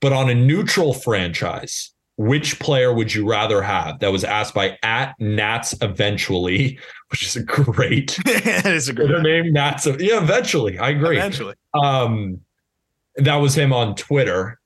But on a neutral franchise, which player would you rather have? That was asked by at Nats eventually, which is a great. it is a great Their name Nats. Yeah, eventually. I agree. Eventually. Um, that was him on Twitter.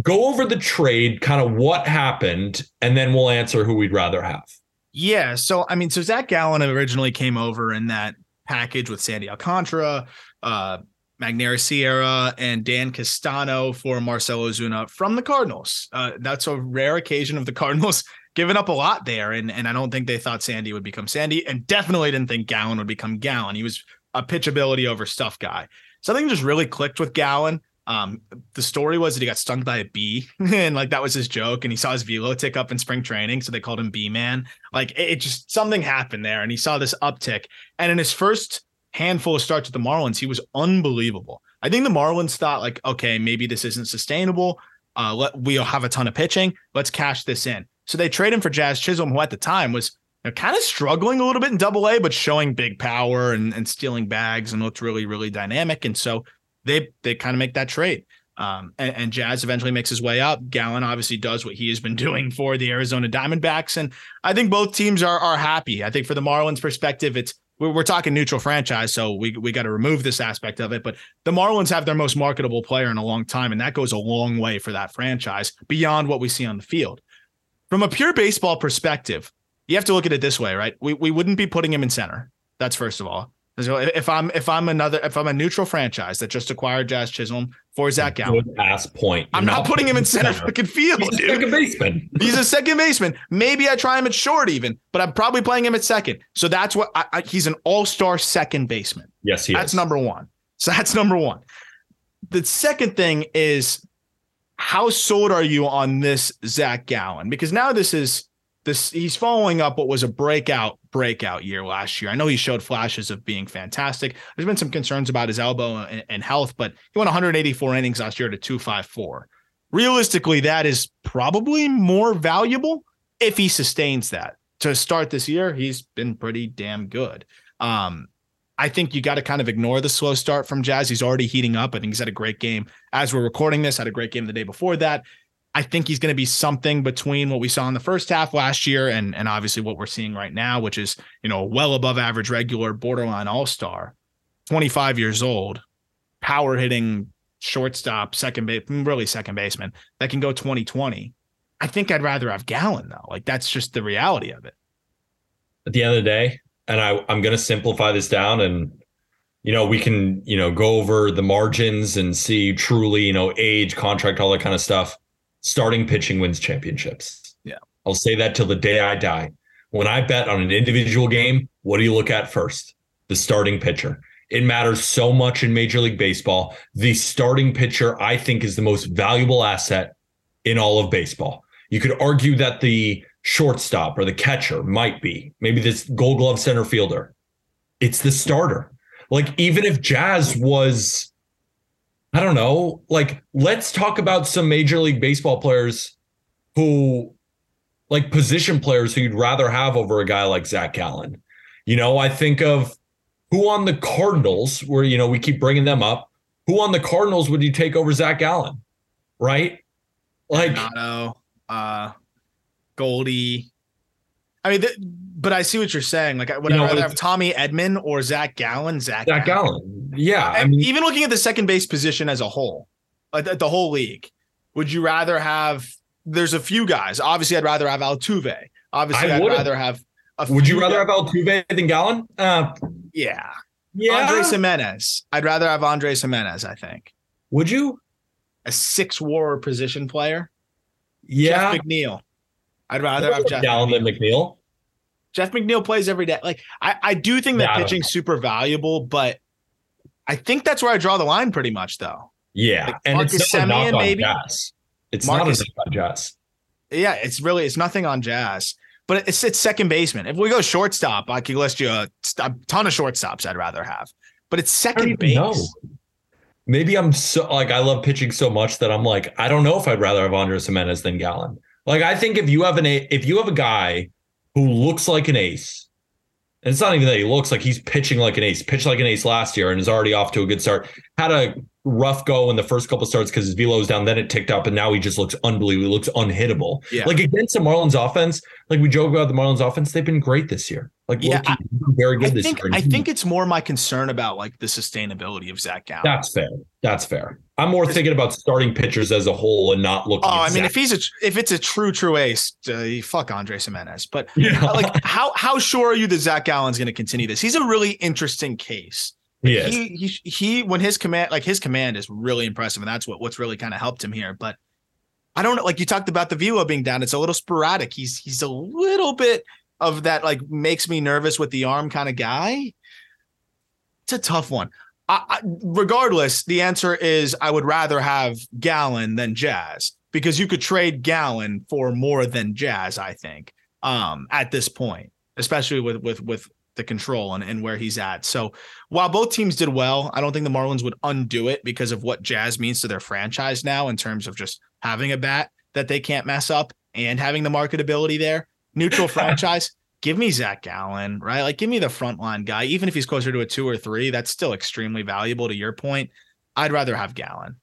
Go over the trade, kind of what happened, and then we'll answer who we'd rather have. Yeah. So I mean, so Zach Gallen originally came over in that package with Sandy Alcantara, uh, Magneuris Sierra, and Dan Castano for Marcell Ozuna from the Cardinals. Uh, that's a rare occasion of the Cardinals giving up a lot there, and and I don't think they thought Sandy would become Sandy, and definitely didn't think Gallen would become Gallen. He was a pitchability over stuff guy. Something just really clicked with Gallen. Um, the story was that he got stung by a bee, and like that was his joke. And he saw his velo tick up in spring training, so they called him Bee Man. Like it, it just something happened there, and he saw this uptick. And in his first handful of starts with the Marlins, he was unbelievable. I think the Marlins thought like, okay, maybe this isn't sustainable. Uh, let we'll have a ton of pitching. Let's cash this in. So they trade him for Jazz Chisholm, who at the time was you know, kind of struggling a little bit in Double A, but showing big power and, and stealing bags and looked really really dynamic. And so they they kind of make that trade. Um, and, and, Jazz eventually makes his way up. Gallen obviously does what he has been doing for the Arizona Diamondbacks, and I think both teams are are happy. I think for the Marlins' perspective, it's we're, we're talking neutral franchise, so we we got to remove this aspect of it. But the Marlins have their most marketable player in a long time, and that goes a long way for that franchise beyond what we see on the field. From a pure baseball perspective, you have to look at it this way, right? We we wouldn't be putting him in center. That's first of all. If I'm if I'm another if I'm a neutral franchise that just acquired Jazz Chisholm for Zach Gallen, Good ass point. I'm You're not putting him in center center. fucking field, He's a dude. second baseman. He's a second baseman. Maybe I try him at short even, but I'm probably playing him at second. So that's what I, I, he's an all star second baseman. Yes, he That's is. number one. So that's number one. The second thing is how sold are you on this Zach Gallen? Because now this is this he's following up what was a breakout breakout year last year. I know he showed flashes of being fantastic. There's been some concerns about his elbow and, and health, but he went 184 innings last year to 254. Realistically, that is probably more valuable if he sustains that. To start this year, he's been pretty damn good. Um, I think you got to kind of ignore the slow start from Jazz. He's already heating up. I think he's had a great game as we're recording this, had a great game the day before that. I think he's going to be something between what we saw in the first half last year and and obviously what we're seeing right now, which is, you know, well above average regular borderline all-star, 25 years old, power hitting shortstop, second base, really second baseman that can go 2020. I think I'd rather have Gallen though. Like that's just the reality of it. At the end of the day, and I, I'm going to simplify this down and you know we can you know go over the margins and see truly you know age contract all that kind of stuff starting pitching wins championships. Yeah. i'll say that till the day i die. When i bet on an individual game what do you look at first? The starting pitcher. It matters so much in major league baseball. The starting pitcher i think is the most valuable asset in all of baseball. You could argue that the shortstop or the catcher might be maybe this gold glove center fielder. It's the starter. Like even if jazz was i don't know. Like let's talk about some major league baseball players who like position players who you'd rather have over a guy like zach Gallen you know i think of who on the cardinals where you know we keep bringing them up who on the cardinals would you take over zach Gallen right? Like Renato, uh, Goldie. I mean, but I see what you're saying. Like, would You I rather have Tommy Edman or Zach Gallen? Zach, zach Gallen. allen yeah i mean even looking at the second base position as a whole, like the, the whole league, would you rather have? There's a few guys. Obviously, I'd rather have Altuve. Obviously, I I'd wouldn't. rather have. A would you rather guys- have altuve than Gallen uh Yeah, yeah Andres Gimenez. I'd rather have Andres Gimenez. I think would you a six war position player. yeah Jeff McNeil. I'd rather have Jeff. Gallen than McNeil. Jeff McNeil plays every day. Like I, I do think that don't pitching's super valuable, but I think that's where I draw the line pretty much though. Yeah, Like and Marcus it's not a knock Semien, on maybe? Jazz. It's Marcus- not on Jazz. Yeah, it's really it's nothing on Jazz, but it's it's second baseman. If we go shortstop, I could list you a, a ton of shortstops I'd rather have. But it's second base. know. maybe I'm so like I love pitching so much that I'm like I don't know if I'd rather have Andres Gimenez than Gallen. Like I think if you have an if you have a guy who looks like an ace, and it's not even that he looks like he's pitching like an ace, pitched like an ace last year and is already off to a good start. Had a rough go in the first couple starts because his velo was down, then it ticked up, and now he just looks unbelievable. He looks unhittable. Yeah. Like against the Marlins offense, like we joke about the Marlins offense, they've been great this year. Like Yeah, low-key, very good I this think year. I think it's more my concern about like the sustainability of Zach Gallen. that's fair. That's fair. I'm more thinking about starting pitchers as a whole and not looking. Oh, I mean, Zach. if he's a if it's a true true ace, uh, fuck Andres Gimenez. But yeah, like, how how sure are you that Zach Gallen's going to continue this? He's a really interesting case. he is. He he he when his command like his command is really impressive, and that's what what's really kind of helped him here. But I don't know, like you talked about the velo being down. It's a little sporadic. He's he's a little bit of that like makes me nervous with the arm kind of guy. It's a tough one. I, I, regardless, the answer is I would rather have Gallen than Jazz because you could trade Gallen for more than Jazz. I think um, at this point, especially with with with the control and, and where he's at. So while both teams did well, I don't think the Marlins would undo it because of what Jazz means to their franchise now in terms of just having a bat that they can't mess up and having the marketability there. Neutral franchise, give me Zach Gallen, right? Like give me the frontline guy, even if he's closer to a two or three, that's still extremely valuable to your point. I'd rather have Gallen.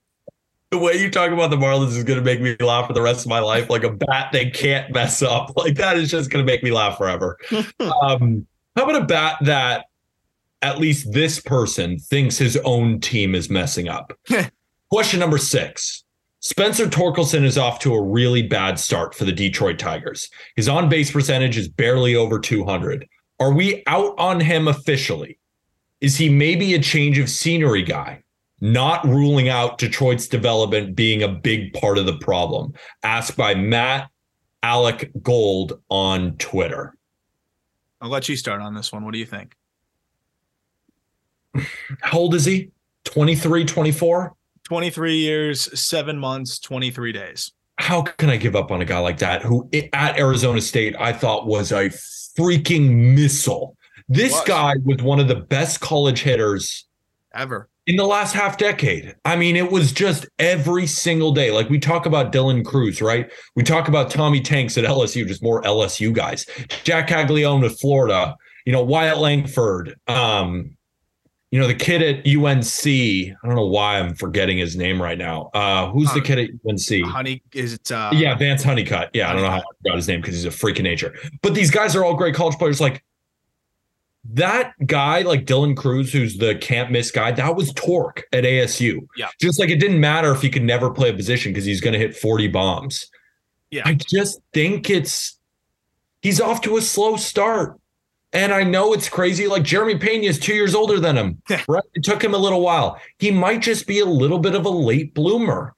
the way you talk about the Marlins is going to make me laugh for the rest of my life. Like a bat they can't mess up. Like that is just going to make me laugh forever. um, how about a bat that at least this person thinks his own team is messing up? Question number six. Spencer Torkelson is off to a really bad start for the Detroit Tigers. His on base percentage is barely over 200. Are we out on him officially? Is he maybe a change of scenery guy? Not ruling out Detroit's development being a big part of the problem. Asked by Matt Alec Gold on Twitter. I'll let you start on this one. What do you think? How old is he? 23, 24? 23 years, seven months, 23 days. How can I give up on a guy like that who at Arizona State I thought was a freaking missile? This Was. guy was one of the best college hitters Ever. in the last half decade. I mean, it was just every single day. Like we talk about Dylan Crews, right? We talk about Tommy Tanks at LSU, just more LSU guys. Jack Caglione at Florida, you know, Wyatt Langford, um, you know, the kid at UNC. I don't know why I'm forgetting his name right now. Uh, who's the kid at UNC? Honey, is it? Uh, yeah, Vance Honeycutt. Yeah, I don't know how I forgot his name because he's a freak of nature. But these guys are all great college players. Like that guy, like Dylan Crews, who's the can't miss guy, that was torque at ASU. Yeah. Just like it didn't matter if he could never play a position because he's going to hit 40 bombs. Yeah. I just think it's he's off to a slow start. And I know it's crazy. Like Jeremy Pena is two years older than him, right? It took him a little while. He might just be a little bit of a late bloomer.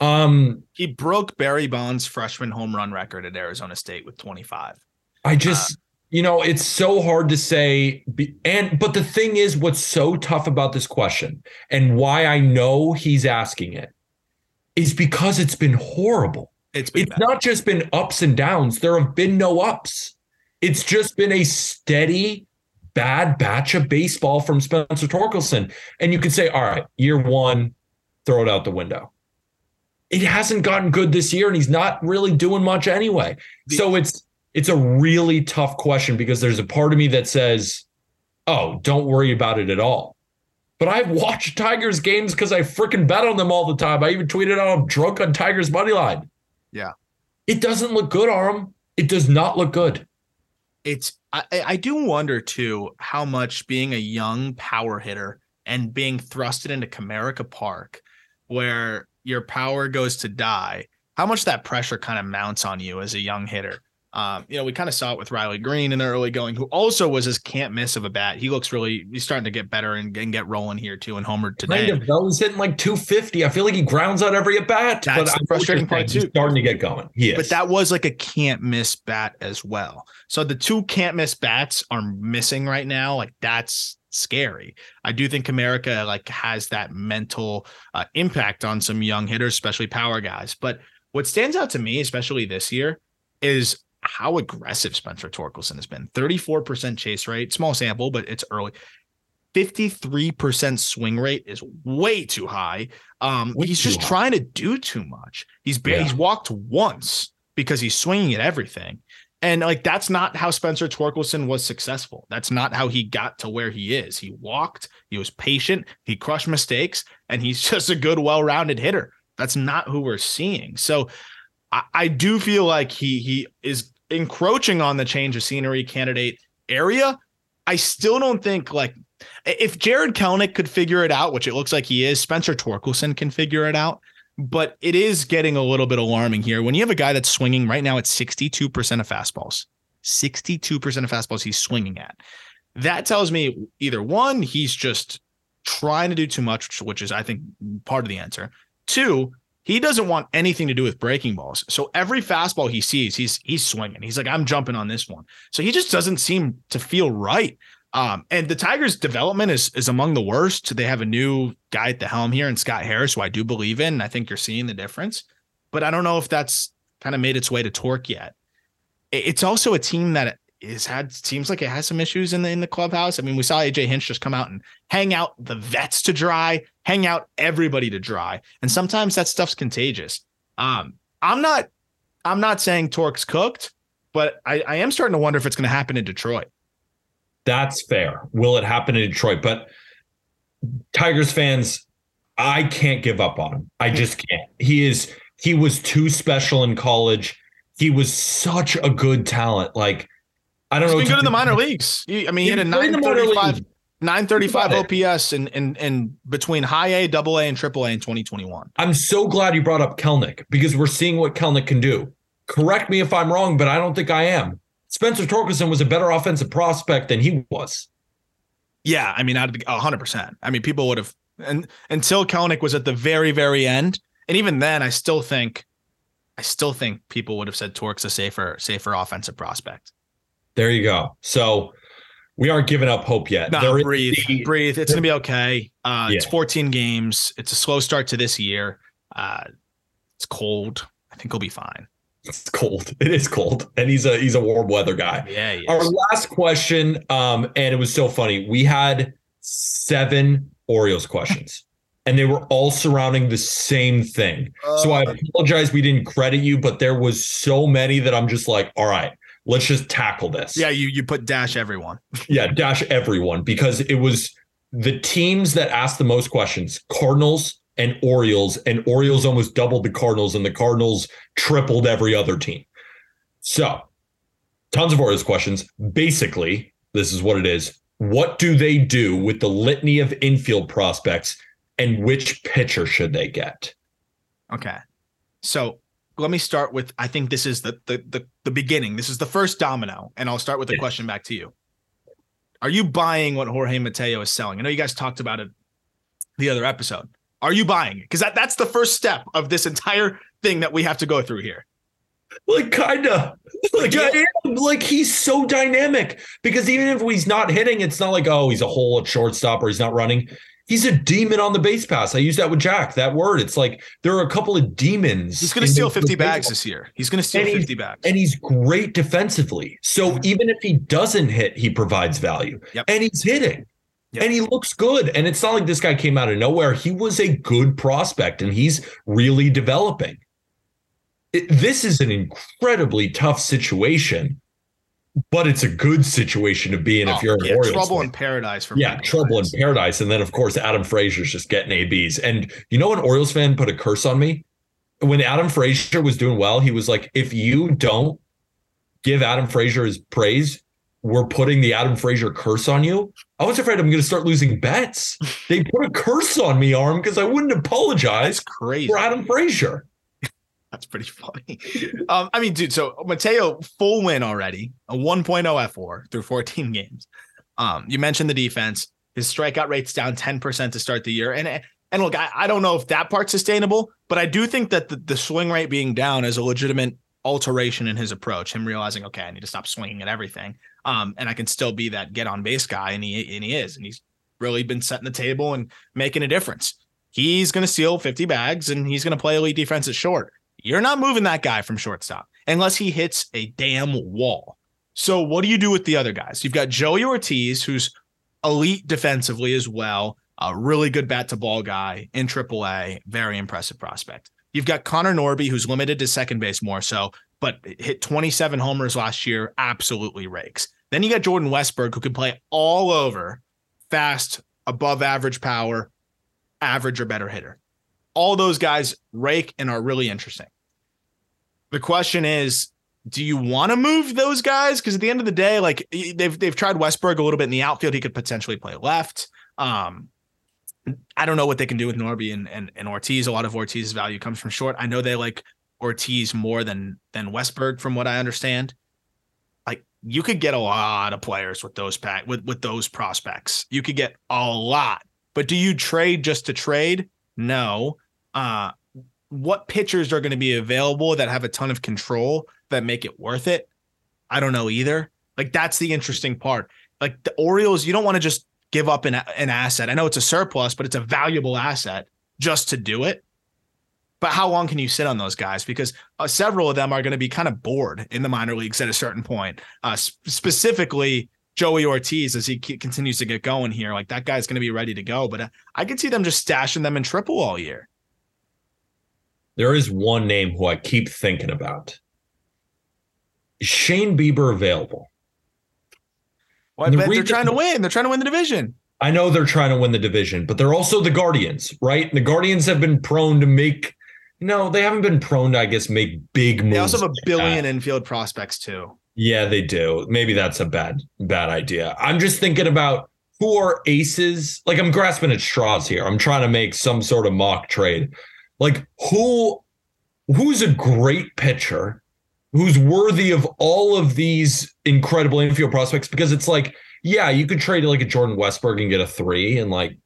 Um, He broke Barry Bonds' freshman home run record at Arizona State with 25. I just, you know, it's so hard to say. And, but the thing is, what's so tough about this question and why I know he's asking it is because it's been horrible. It's been It's bad. not just been ups and downs, there have been no ups. It's just been a steady, bad batch of baseball from Spencer Torkelson. And you could say, all right, year one, throw it out the window. It hasn't gotten good this year, and he's not really doing much anyway. So it's it's a really tough question because there's a part of me that says, "Oh, don't worry about it at all." But I've watched Tigers games because I freaking bet on them all the time. I even tweeted out I'm drunk on Tigers money line. Yeah. it doesn't look good, Aram. It does not look good. It's I, I do wonder too how much being a young power hitter and being thrusted into Comerica Park, where your power goes to die, how much that pressure kind of mounts on you as a young hitter. Um, you know, we kind of saw it with Riley Greene in the early going, who also was his can't miss of a bat. He looks really he's starting to get better and, and get rolling here too and homered today. Kind of. He's hitting like 250. I feel like he grounds out every at bat. That's but the I know what frustrating part, saying. He's too. starting to get going. He is. But that was like a can't miss bat as well. So the two can't miss bats are missing right now. Like that's scary. I do think America like has that mental uh, impact on some young hitters, especially power guys. But what stands out to me, especially this year, is how aggressive Spencer Torkelson has been. 34% chase rate, small sample, but it's early. 53% swing rate is way too high. Um, Way he's just high. trying to do too much. He's ba- Yeah. he's walked once because he's swinging at everything. And like that's not how Spencer Torkelson was successful. That's not how he got to where he is. He walked, he was patient, he crushed mistakes, and he's just a good, well-rounded hitter. That's not who we're seeing. So I, I do feel like he he is encroaching on the change of scenery candidate area. I still don't think like if Jarred Kelenic could figure it out, which it looks like he is, Spencer Torkelson can figure it out. But it is getting a little bit alarming here when you have a guy that's swinging right now at 62% of fastballs, 62% of fastballs he's swinging at. That tells me either one, he's just trying to do too much, which is, I think, part of the answer. Two, he doesn't want anything to do with breaking balls. So every fastball he sees, he's he's swinging. He's like, I'm jumping on this one. So he just doesn't seem to feel right. Um, and the Tigers' development is is among the worst. They have a new guy at the helm here, and Scott Harris, who I do believe in. I think you're seeing the difference, but I don't know if that's kind of made its way to Torque yet. It's also a team that is had seems like it has some issues in the in the clubhouse. I mean, we saw AJ Hinch just come out and hang out the vets to dry, hang out everybody to dry, and sometimes that stuff's contagious. Um, I'm not, I'm not saying Torque's cooked, but I, I am starting to wonder if it's going to happen in Detroit. That's fair. Will it happen in Detroit? But Tigers fans, I can't give up on him. I hmm. just can't. He is he was too special in college. He was such a good talent. Like I don't He's know. been good in the minor leagues. I mean, he had a in the minor 935, league. 935 OPS in, in, in between high A, double A, and triple A in 2021. I'm so glad you brought up Kelenic because we're seeing what Kelenic can do. Correct me if I'm wrong, but I don't think I am. Spencer Torkelson was a better offensive prospect than he was. Yeah, I mean, I'd be 100%. I mean, people would have, and until Kelenic was at the very, very end. And even then, I still think, I still think people would have said Torque's a safer, safer offensive prospect. There you go. So we aren't giving up hope yet. No, There is breathe, the- breathe. It's gonna be okay. Uh, It's 14 games. It's a slow start to this year. Uh, it's cold. I think he'll be fine. It's cold. It is cold, and he's a he's a warm weather guy. Yeah. Our last question, um, and it was so funny. We had seven Orioles questions, and they were all surrounding the same thing. so I apologize we didn't credit you, but there was so many that I'm just like, all right, let's just tackle this. Yeah, you you put dash everyone. yeah, dash everyone because it was the teams that asked the most questions: Cardinals and Orioles, and Orioles almost doubled the Cardinals, and the Cardinals tripled every other team. So, tons of Orioles questions. Basically, this is what it is. What do they do with the litany of infield prospects, and which pitcher should they get? Okay. So let me start with I think this is the the the, the beginning. This is the first domino, and I'll start with the Yeah. question back to you. Are you buying what Jorge Mateo is selling? I know you guys talked about it the other episode. Are you buying it? Because that, that's the first step of this entire thing that we have to go through here. Like kinda, like Yeah. Like he's so dynamic because even if he's not hitting, it's not like oh he's a hole at shortstop or he's not running. He's a demon on the base pass. I use that with Jack. That word. It's like there are a couple of demons. He's going to steal. 50 bags this year. He's going to steal And 50 bags. and he's great defensively. So mm-hmm. even if he doesn't hit, he provides value. Yep. And he's hitting. Yep. And he looks good. And it's not like this guy came out of nowhere. He was a good prospect and he's really developing. It- this is an incredibly tough situation, but it's a good situation to be in if Oh, you're an yeah, Orioles trouble fan. in paradise for Yeah, trouble in paradise. And then, of course, Adam Frazier's just getting ABs. And you know, an Orioles fan put a curse on me when Adam Frazier was doing well. He was like, if you don't give Adam Frazier his praise, we're putting the Adam Frazier curse on you. I was afraid I'm going to start losing bets. They put a curse on me, Aram, because I wouldn't That's apologize crazy. for Adam Frazier. That's pretty funny. um, I mean, dude, so Mateo full win already, a 1.0 fWAR through 14 games. Um, you mentioned the defense. His strikeout rate's down 10% to start the year. And and look, I, I don't know if that part's sustainable, but I do think that the, the swing rate being down is a legitimate alteration in his approach. Him realizing, okay, I need to stop swinging at everything. Um, and I can still be that get on base guy, and he and he is, and he's really been setting the table and making a difference. He's going to steal 50 bags, and he's going to play elite defense at short. You're not moving that guy from shortstop unless he hits a damn wall. So what do you do with the other guys? You've got Joey Ortiz, who's elite defensively as well. A really good bat to ball guy in AAA. Very impressive prospect. You've got Connor Norby, who's limited to second base more so, but hit 27 homers last year. Absolutely rakes. Then you got Jordan Westburg, who can play all over, fast, above average power, average or better hitter. All those guys rake and are really interesting. The question is, do you want to move those guys? Because at the end of the day, like they've they've tried Westburg a little bit in the outfield. He could potentially play left. Um, I don't know what they can do with Norby and, and, and Ortiz. A lot of Ortiz's value comes from short. I know they like Ortiz more than than Westburg, from what I understand. You could get a lot of players with those pack with with those prospects. You could get a lot. But do you trade just to trade? No. Uh what pitchers are going to be available that have a ton of control that make it worth it? I don't know either. Like that's the interesting part. Like the Orioles, you don't want to just give up an, an asset. I know it's a surplus, but it's a valuable asset just to do it. But how long can you sit on those guys? Because uh, several of them are going to be kind of bored in the minor leagues at a certain point. Uh, specifically, Joey Ortiz, as he continues to get going here, like that guy's going to be ready to go. But uh, I could see them just stashing them in triple all year. There is one name who I keep thinking about. Is Shane Bieber available? Well, I bet they're trying to win. They're trying to win the division. I know they're trying to win the division, but they're also the Guardians, right? And the Guardians have been prone to make no, they haven't been prone to, I guess, make big moves. They also have a billion infield prospects too. Yeah, they do. Maybe that's a bad, bad idea. I'm just thinking about who are aces. Like I'm grasping at straws here. I'm trying to make some sort of mock trade. Like who who's a great pitcher who's worthy of all of these incredible infield prospects because it's like, yeah, you could trade like a Jordan Westburg and get a three, and like,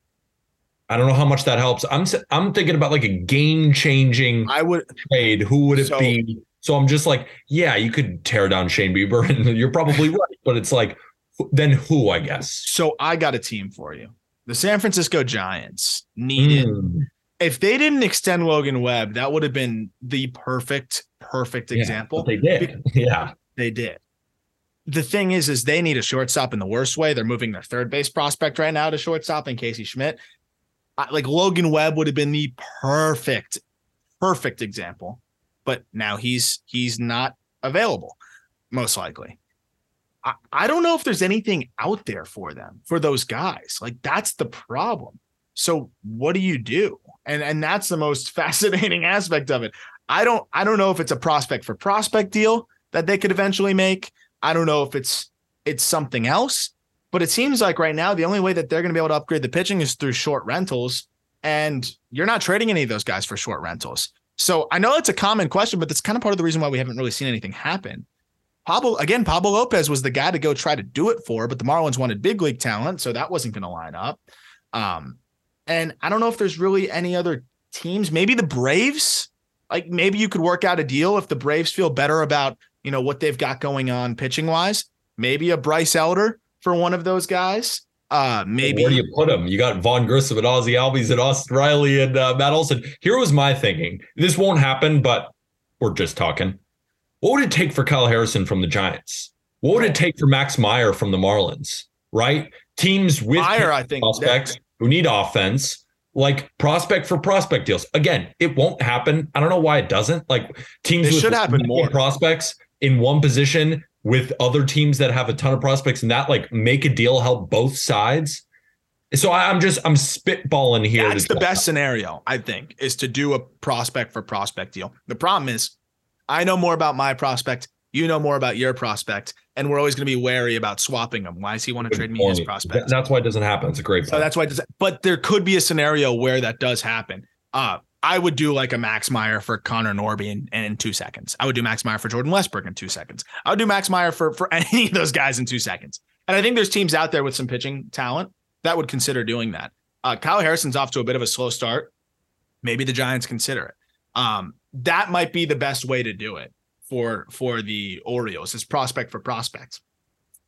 I don't know how much that helps. I'm I'm thinking about like a game changing. I would trade. Who would it so, be? So I'm just like, yeah, you could tear down Shane Bieber, and you're probably right. But it's like, then who? I guess. So I got a team for you. The San Francisco Giants needed. Mm. If they didn't extend Logan Webb, that would have been the perfect perfect example. Yeah, they did. Yeah. They did. The thing is, is they need a shortstop in the worst way. They're moving their third base prospect right now to shortstop and Casey Schmitt. Like Logan Webb would have been the perfect, perfect example, but now he's he's not available, most likely. I, I don't know if there's anything out there for them for those guys. Like that's the problem. So what do you do? And and that's the most fascinating aspect of it. I don't I don't know if it's a prospect for prospect deal that they could eventually make. I don't know if it's it's something else, but it seems like right now the only way that they're going to be able to upgrade the pitching is through short rentals and you're not trading any of those guys for short rentals. So I know it's a common question, but that's kind of part of the reason why we haven't really seen anything happen. Pablo again, Pablo Lopez was the guy to go try to do it for, but the Marlins wanted big league talent, so that wasn't going to line up. Um, and I don't know if there's really any other teams. Maybe the Braves like maybe you could work out a deal if the Braves feel better about, you know, what they've got going on pitching wise. Maybe a Bryce Elder for one of those guys. Uh, maybe where do you put him? You got Vaughn Grissom and Ozzie Albies and Austin Riley and uh, Matt Olson. Here was my thinking. This won't happen, but we're just talking. What would it take for Kyle Harrison from the Giants? What would it take for Max Meyer from the Marlins? Right, teams with Meyer, I think prospects who need offense like prospect for prospect deals. Again, it won't happen. I don't know why it doesn't. Like teams should happen more prospects in one position with other teams that have a ton of prospects and that like make a deal help both sides. So I, am just I'm spitballing here. That's the best scenario, I think, is to do a prospect for prospect deal. The problem is I know more about my prospect you know more about your prospect, and we're always going to be wary about swapping them. Why does he want to trade me his prospect? That's why it doesn't happen. It's a great. Point. So that's why it does. But there could be a scenario where that does happen. Uh, I would do like a Max Meyer for Connor Norby in, in two seconds. I would do Max Meyer for Jordan Westburg in two seconds. I would do Max Meyer for for any of those guys in two seconds. And I think there's teams out there with some pitching talent that would consider doing that. Uh, Kyle Harrison's off to a bit of a slow start. Maybe the Giants consider it. Um, that might be the best way to do it for for the Orioles is prospect for prospects.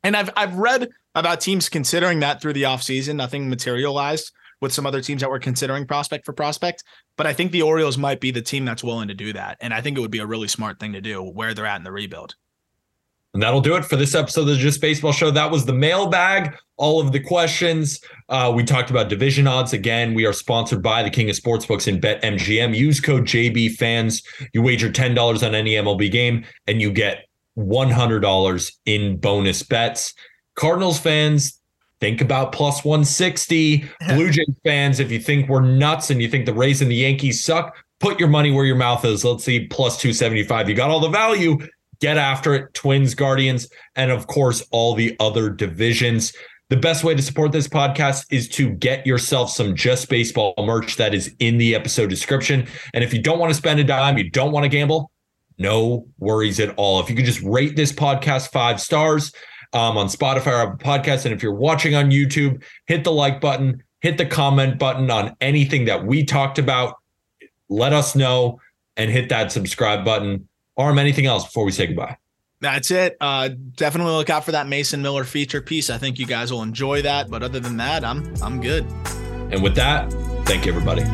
And I've I've read about teams considering that through the offseason. Nothing materialized with some other teams that were considering prospect for prospect. But I think the Orioles might be the team that's willing to do that. And I think it would be a really smart thing to do where they're at in the rebuild. And that'll do it for this episode of the Just Baseball Show. That was the mailbag, all of the questions. Uh, we talked about division odds. Again, we are sponsored by the King of Sportsbooks and BetMGM. Use code JB Fans. You wager $10 on any MLB game and you get $100 in bonus bets. Cardinals fans, think about plus 160. Blue Jays fans, if you think we're nuts and you think the Rays and the Yankees suck, put your money where your mouth is. Let's see, plus 275. You got all the value get after it. Twins, Guardians, and of course, all the other divisions. The best way to support this podcast is to get yourself some Just Baseball merch that is in the episode description. And if you don't want to spend a dime, you don't want to gamble, no worries at all. If you could just rate this podcast five stars um, on Spotify or podcast, and if you're watching on YouTube, hit the like button, hit the comment button on anything that we talked about. Let us know and hit that subscribe button. Aram, anything else before we say goodbye? That's it. Uh, definitely look out for that Mason Miller feature piece. I think you guys will enjoy that. But other than that, I'm I'm good. And with that, thank you everybody.